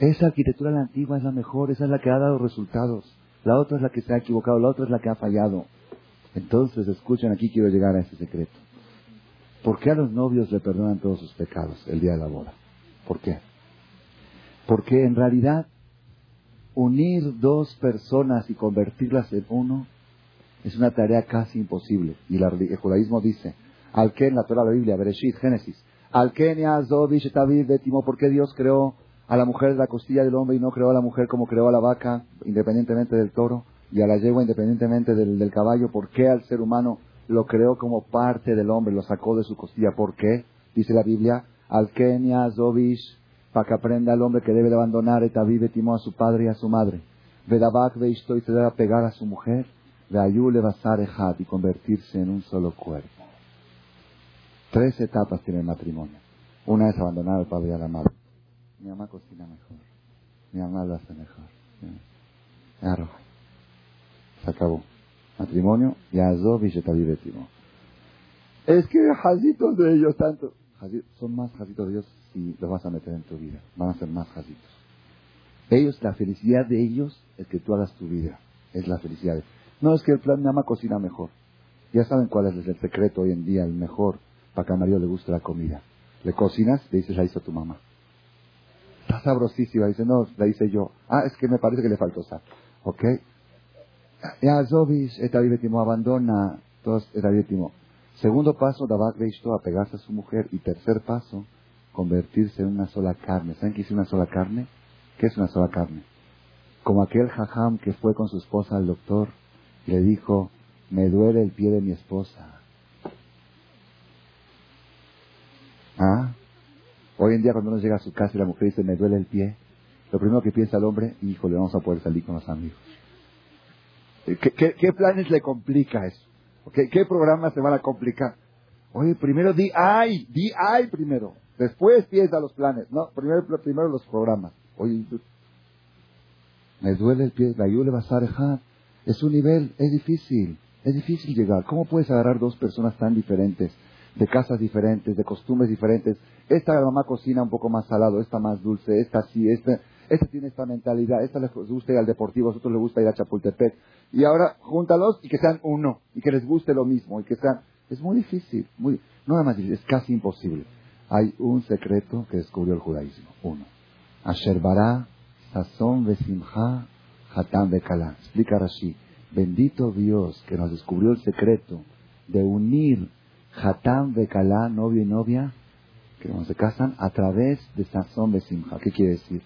Esa arquitectura antigua es la mejor, esa es la que ha dado resultados. La otra es la que se ha equivocado, la otra es la que ha fallado. Entonces, escuchen, aquí quiero llegar a ese secreto. ¿Por qué a los novios le perdonan todos sus pecados el día de la boda? ¿Por qué? Porque en realidad unir dos personas y convertirlas en uno es una tarea casi imposible. Y el judaísmo dice, al que en la Torah la Biblia, Bereshit, Génesis, al que ¿por qué Dios creó a la mujer de la costilla del hombre y no creó a la mujer como creó a la vaca, independientemente del toro, y a la yegua independientemente del, caballo? ¿Por qué al ser humano lo creó como parte del hombre, lo sacó de su costilla. ¿Por qué? Dice la Biblia, al Kenia Zobish, para que aprenda al hombre que debe de abandonar vive timó a su padre y a su madre. Vedabak y se debe pegar a su mujer. Veayule Basar y convertirse en un solo cuerpo. Tres etapas tiene el matrimonio. Una es abandonar al padre y a la madre. Mi mamá cocina mejor. Mi mamá lo hace mejor. Se acabó matrimonio, y Shetavivetimo. Es que jazitos de ellos tanto. Son más jazitos de ellos si los vas a meter en tu vida. Van a ser más jazitos. Ellos, la felicidad de ellos es que tú hagas tu vida. Es la felicidad. No es que el plan mi mamá cocina mejor. Ya saben cuál es el secreto hoy en día, el mejor, para que a Mario le guste la comida. Le cocinas, le dices, la hizo tu mamá. Está sabrosísima. Dice, no, la hice yo. Ah, es que me parece que le faltó sal. ¿Ok? Yazovish etabibetimo, abandona todos etabibetimo. Segundo paso, Dabak a apegarse a su mujer. Y tercer paso, convertirse en una sola carne. ¿Saben qué es una sola carne? ¿Qué es una sola carne? Como aquel jajam que fue con su esposa al doctor, le dijo, me duele el pie de mi esposa. ¿Ah? Hoy en día cuando uno llega a su casa y la mujer dice, me duele el pie, lo primero que piensa el hombre, hijo, le vamos a poder salir con los amigos. ¿Qué, planes le complica eso? ¿Qué programas se van a complicar? Oye, primero di ay, di ay primero. Después piensa los planes. No, primero, primero los programas. Oye, me duele el pie, la le vas a dejar. Es un nivel, es difícil, es difícil llegar. ¿Cómo puedes agarrar dos personas tan diferentes, de casas diferentes, de costumbres diferentes? Esta mamá cocina un poco más salado, esta más dulce, esta sí, esta, esta tiene esta mentalidad, esta les gusta ir al deportivo, a otros les gusta ir a Chapultepec. Y ahora júntalos y que sean uno, y que les guste lo mismo, y que sean... Es muy difícil, muy, no nada más difícil, es casi imposible. Hay un secreto que descubrió el judaísmo, uno. Asherbara, Sazón, Besimha, Hatam, Bekala. Explica Rashi, bendito Dios que nos descubrió el secreto de unir Hatam, Bekala, novio y novia, que cuando se casan, a través de Sazón, Besimha. ¿Qué quiere decir?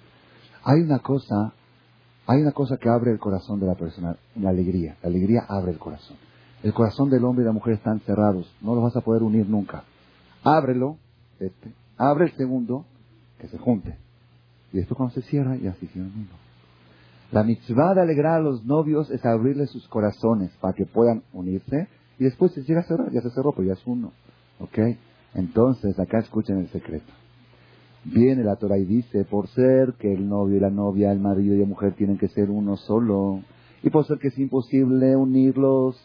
Hay una cosa, hay una cosa que abre el corazón de la persona, la alegría. La alegría abre el corazón. El corazón del hombre y la mujer están cerrados, no los vas a poder unir nunca. Ábrelo, abre el segundo que se junte. Y después cuando se cierra, ya se hicieron uno. La mitzvah de alegrar a los novios es abrirles sus corazones para que puedan unirse y después se llega a cerrar, ya se cerró, pero ya es uno. ¿Ok? Entonces, acá escuchen el secreto. Viene la Torah y dice, por ser que el novio y la novia, el marido y la mujer tienen que ser uno solo, y por ser que es imposible unirlos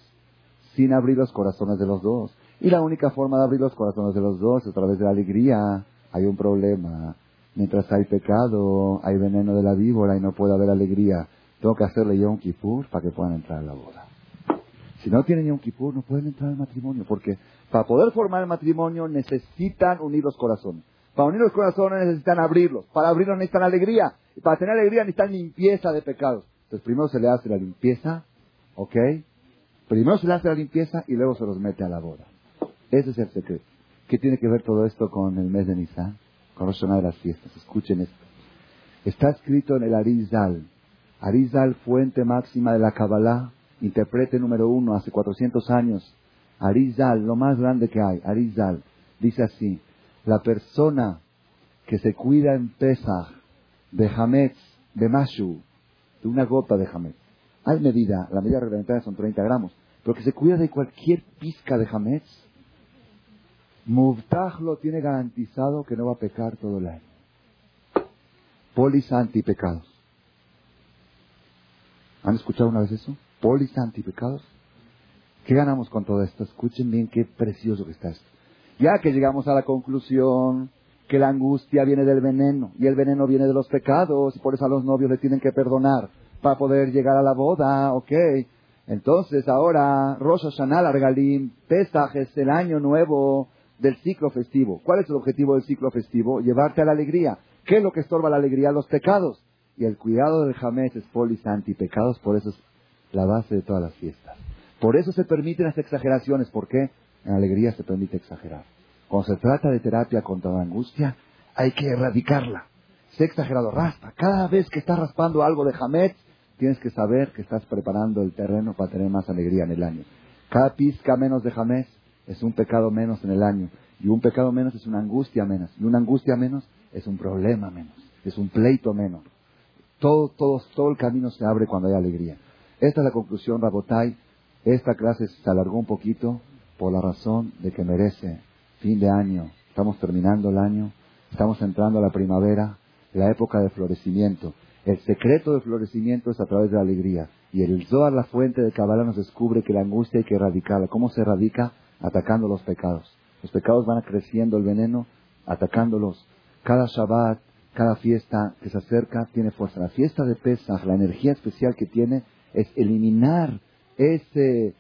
sin abrir los corazones de los dos. Y la única forma de abrir los corazones de los dos es a través de la alegría. Hay un problema. Mientras hay pecado, hay veneno de la víbora y no puede haber alegría. Tengo que hacerle Yom Kippur para que puedan entrar a la boda. Si no tienen Yom Kippur, no pueden entrar al matrimonio, porque para poder formar el matrimonio necesitan unir los corazones. Para unir los corazones necesitan abrirlos. Para abrirlos necesitan alegría. Y para tener alegría necesitan limpieza de pecados. Entonces primero se le hace la limpieza, ¿ok? Primero se le hace la limpieza y luego se los mete a la boda. Ese es el secreto. ¿Qué tiene que ver todo esto con el mes de Nisan? Con Rosh de las fiestas. Escuchen esto. Está escrito en el Arizal. Arizal, fuente máxima de la Kabbalah, interprete número uno, hace 400 años. Arizal, lo más grande que hay. Arizal, dice así. La persona que se cuida en Pesach de Hametz, de Mashu, de una gota de Hametz. Hay medida, la medida reglamentaria son 30 gramos, pero que se cuida de cualquier pizca de Hametz, Muvtah lo tiene garantizado que no va a pecar todo el año. Polis antipecados. ¿Han escuchado una vez eso? Polis antipecados. ¿Qué ganamos con todo esto? Escuchen bien qué precioso que está esto. Ya que llegamos a la conclusión que la angustia viene del veneno y el veneno viene de los pecados por eso a los novios le tienen que perdonar para poder llegar a la boda, ok. Entonces ahora Rosh Hashanah, Argalim, Pesach es el año nuevo del ciclo festivo. ¿Cuál es el objetivo del ciclo festivo? Llevarte a la alegría. ¿Qué es lo que estorba la alegría? Los pecados. Y el cuidado del jamés es polis antipecados, por eso es la base de todas las fiestas. Por eso se permiten las exageraciones. ¿Por qué? En alegría se permite exagerar. Cuando se trata de terapia contra la angustia, hay que erradicarla. Sé exagerado, raspa. Cada vez que estás raspando algo de jamés, tienes que saber que estás preparando el terreno para tener más alegría en el año. Cada pizca menos de jamés es un pecado menos en el año. Y un pecado menos es una angustia menos. Y una angustia menos es un problema menos. Es un pleito menos. Todo, todo, todo el camino se abre cuando hay alegría. Esta es la conclusión, Rabotai. Esta clase se alargó un poquito por la razón de que merece fin de año. Estamos terminando el año. Estamos entrando a la primavera, la época de florecimiento. El secreto del florecimiento es a través de la alegría. Y el Zohar, la fuente de Kabbalah, nos descubre que la angustia hay que erradicarla. ¿Cómo se erradica? atacando los pecados. Los pecados van creciendo el veneno, atacándolos. Cada Shabbat, cada fiesta que se acerca tiene fuerza. La fiesta de Pesach, la energía especial que tiene es eliminar ese,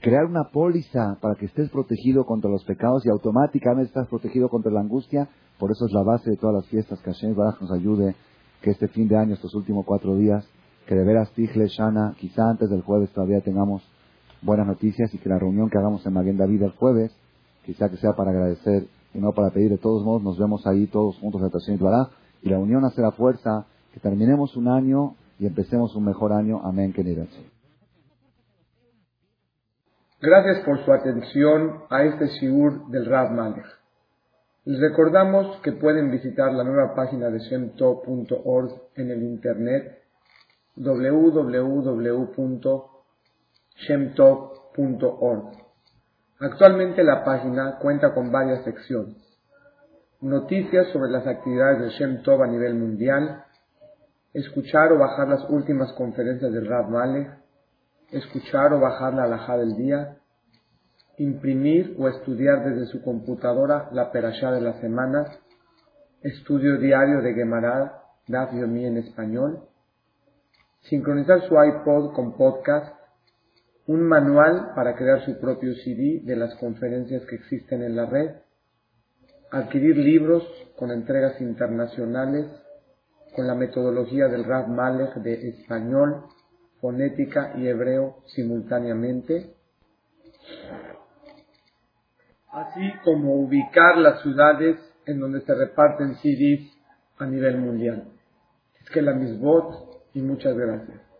crear una póliza para que estés protegido contra los pecados y automáticamente estás protegido contra la angustia. Por eso es la base de todas las fiestas. Que Hashem Baraj nos ayude que este fin de año, estos últimos cuatro días, que de veras Tigre, Shana, quizá antes del jueves todavía tengamos buenas noticias y que la reunión que hagamos en Maguen David el jueves, quizá que sea para agradecer y no para pedir. De todos modos, nos vemos ahí todos juntos en la y y la unión hace la fuerza, que terminemos un año empecemos un mejor año. Amén, queridos. Gracias por su atención a este Shiur del Rav Malech. Les recordamos que pueden visitar la nueva página de shemto.org en el internet www shemtov.org. Actualmente la página cuenta con varias secciones. Noticias sobre las actividades de Shem Tov a nivel mundial, escuchar o bajar las últimas conferencias del Rav Malek, escuchar o bajar la alajá del día, imprimir o estudiar desde su computadora la perashá de la semana, estudio diario de Gemara, Daf Yomi en español, sincronizar su iPod con podcast, un manual para crear su propio CD de las conferencias que existen en la red, adquirir libros con entregas internacionales con la metodología del Rav Malek de español, fonética y hebreo simultáneamente, así como ubicar las ciudades en donde se reparten CDs a nivel mundial. Es que la misbot y muchas gracias.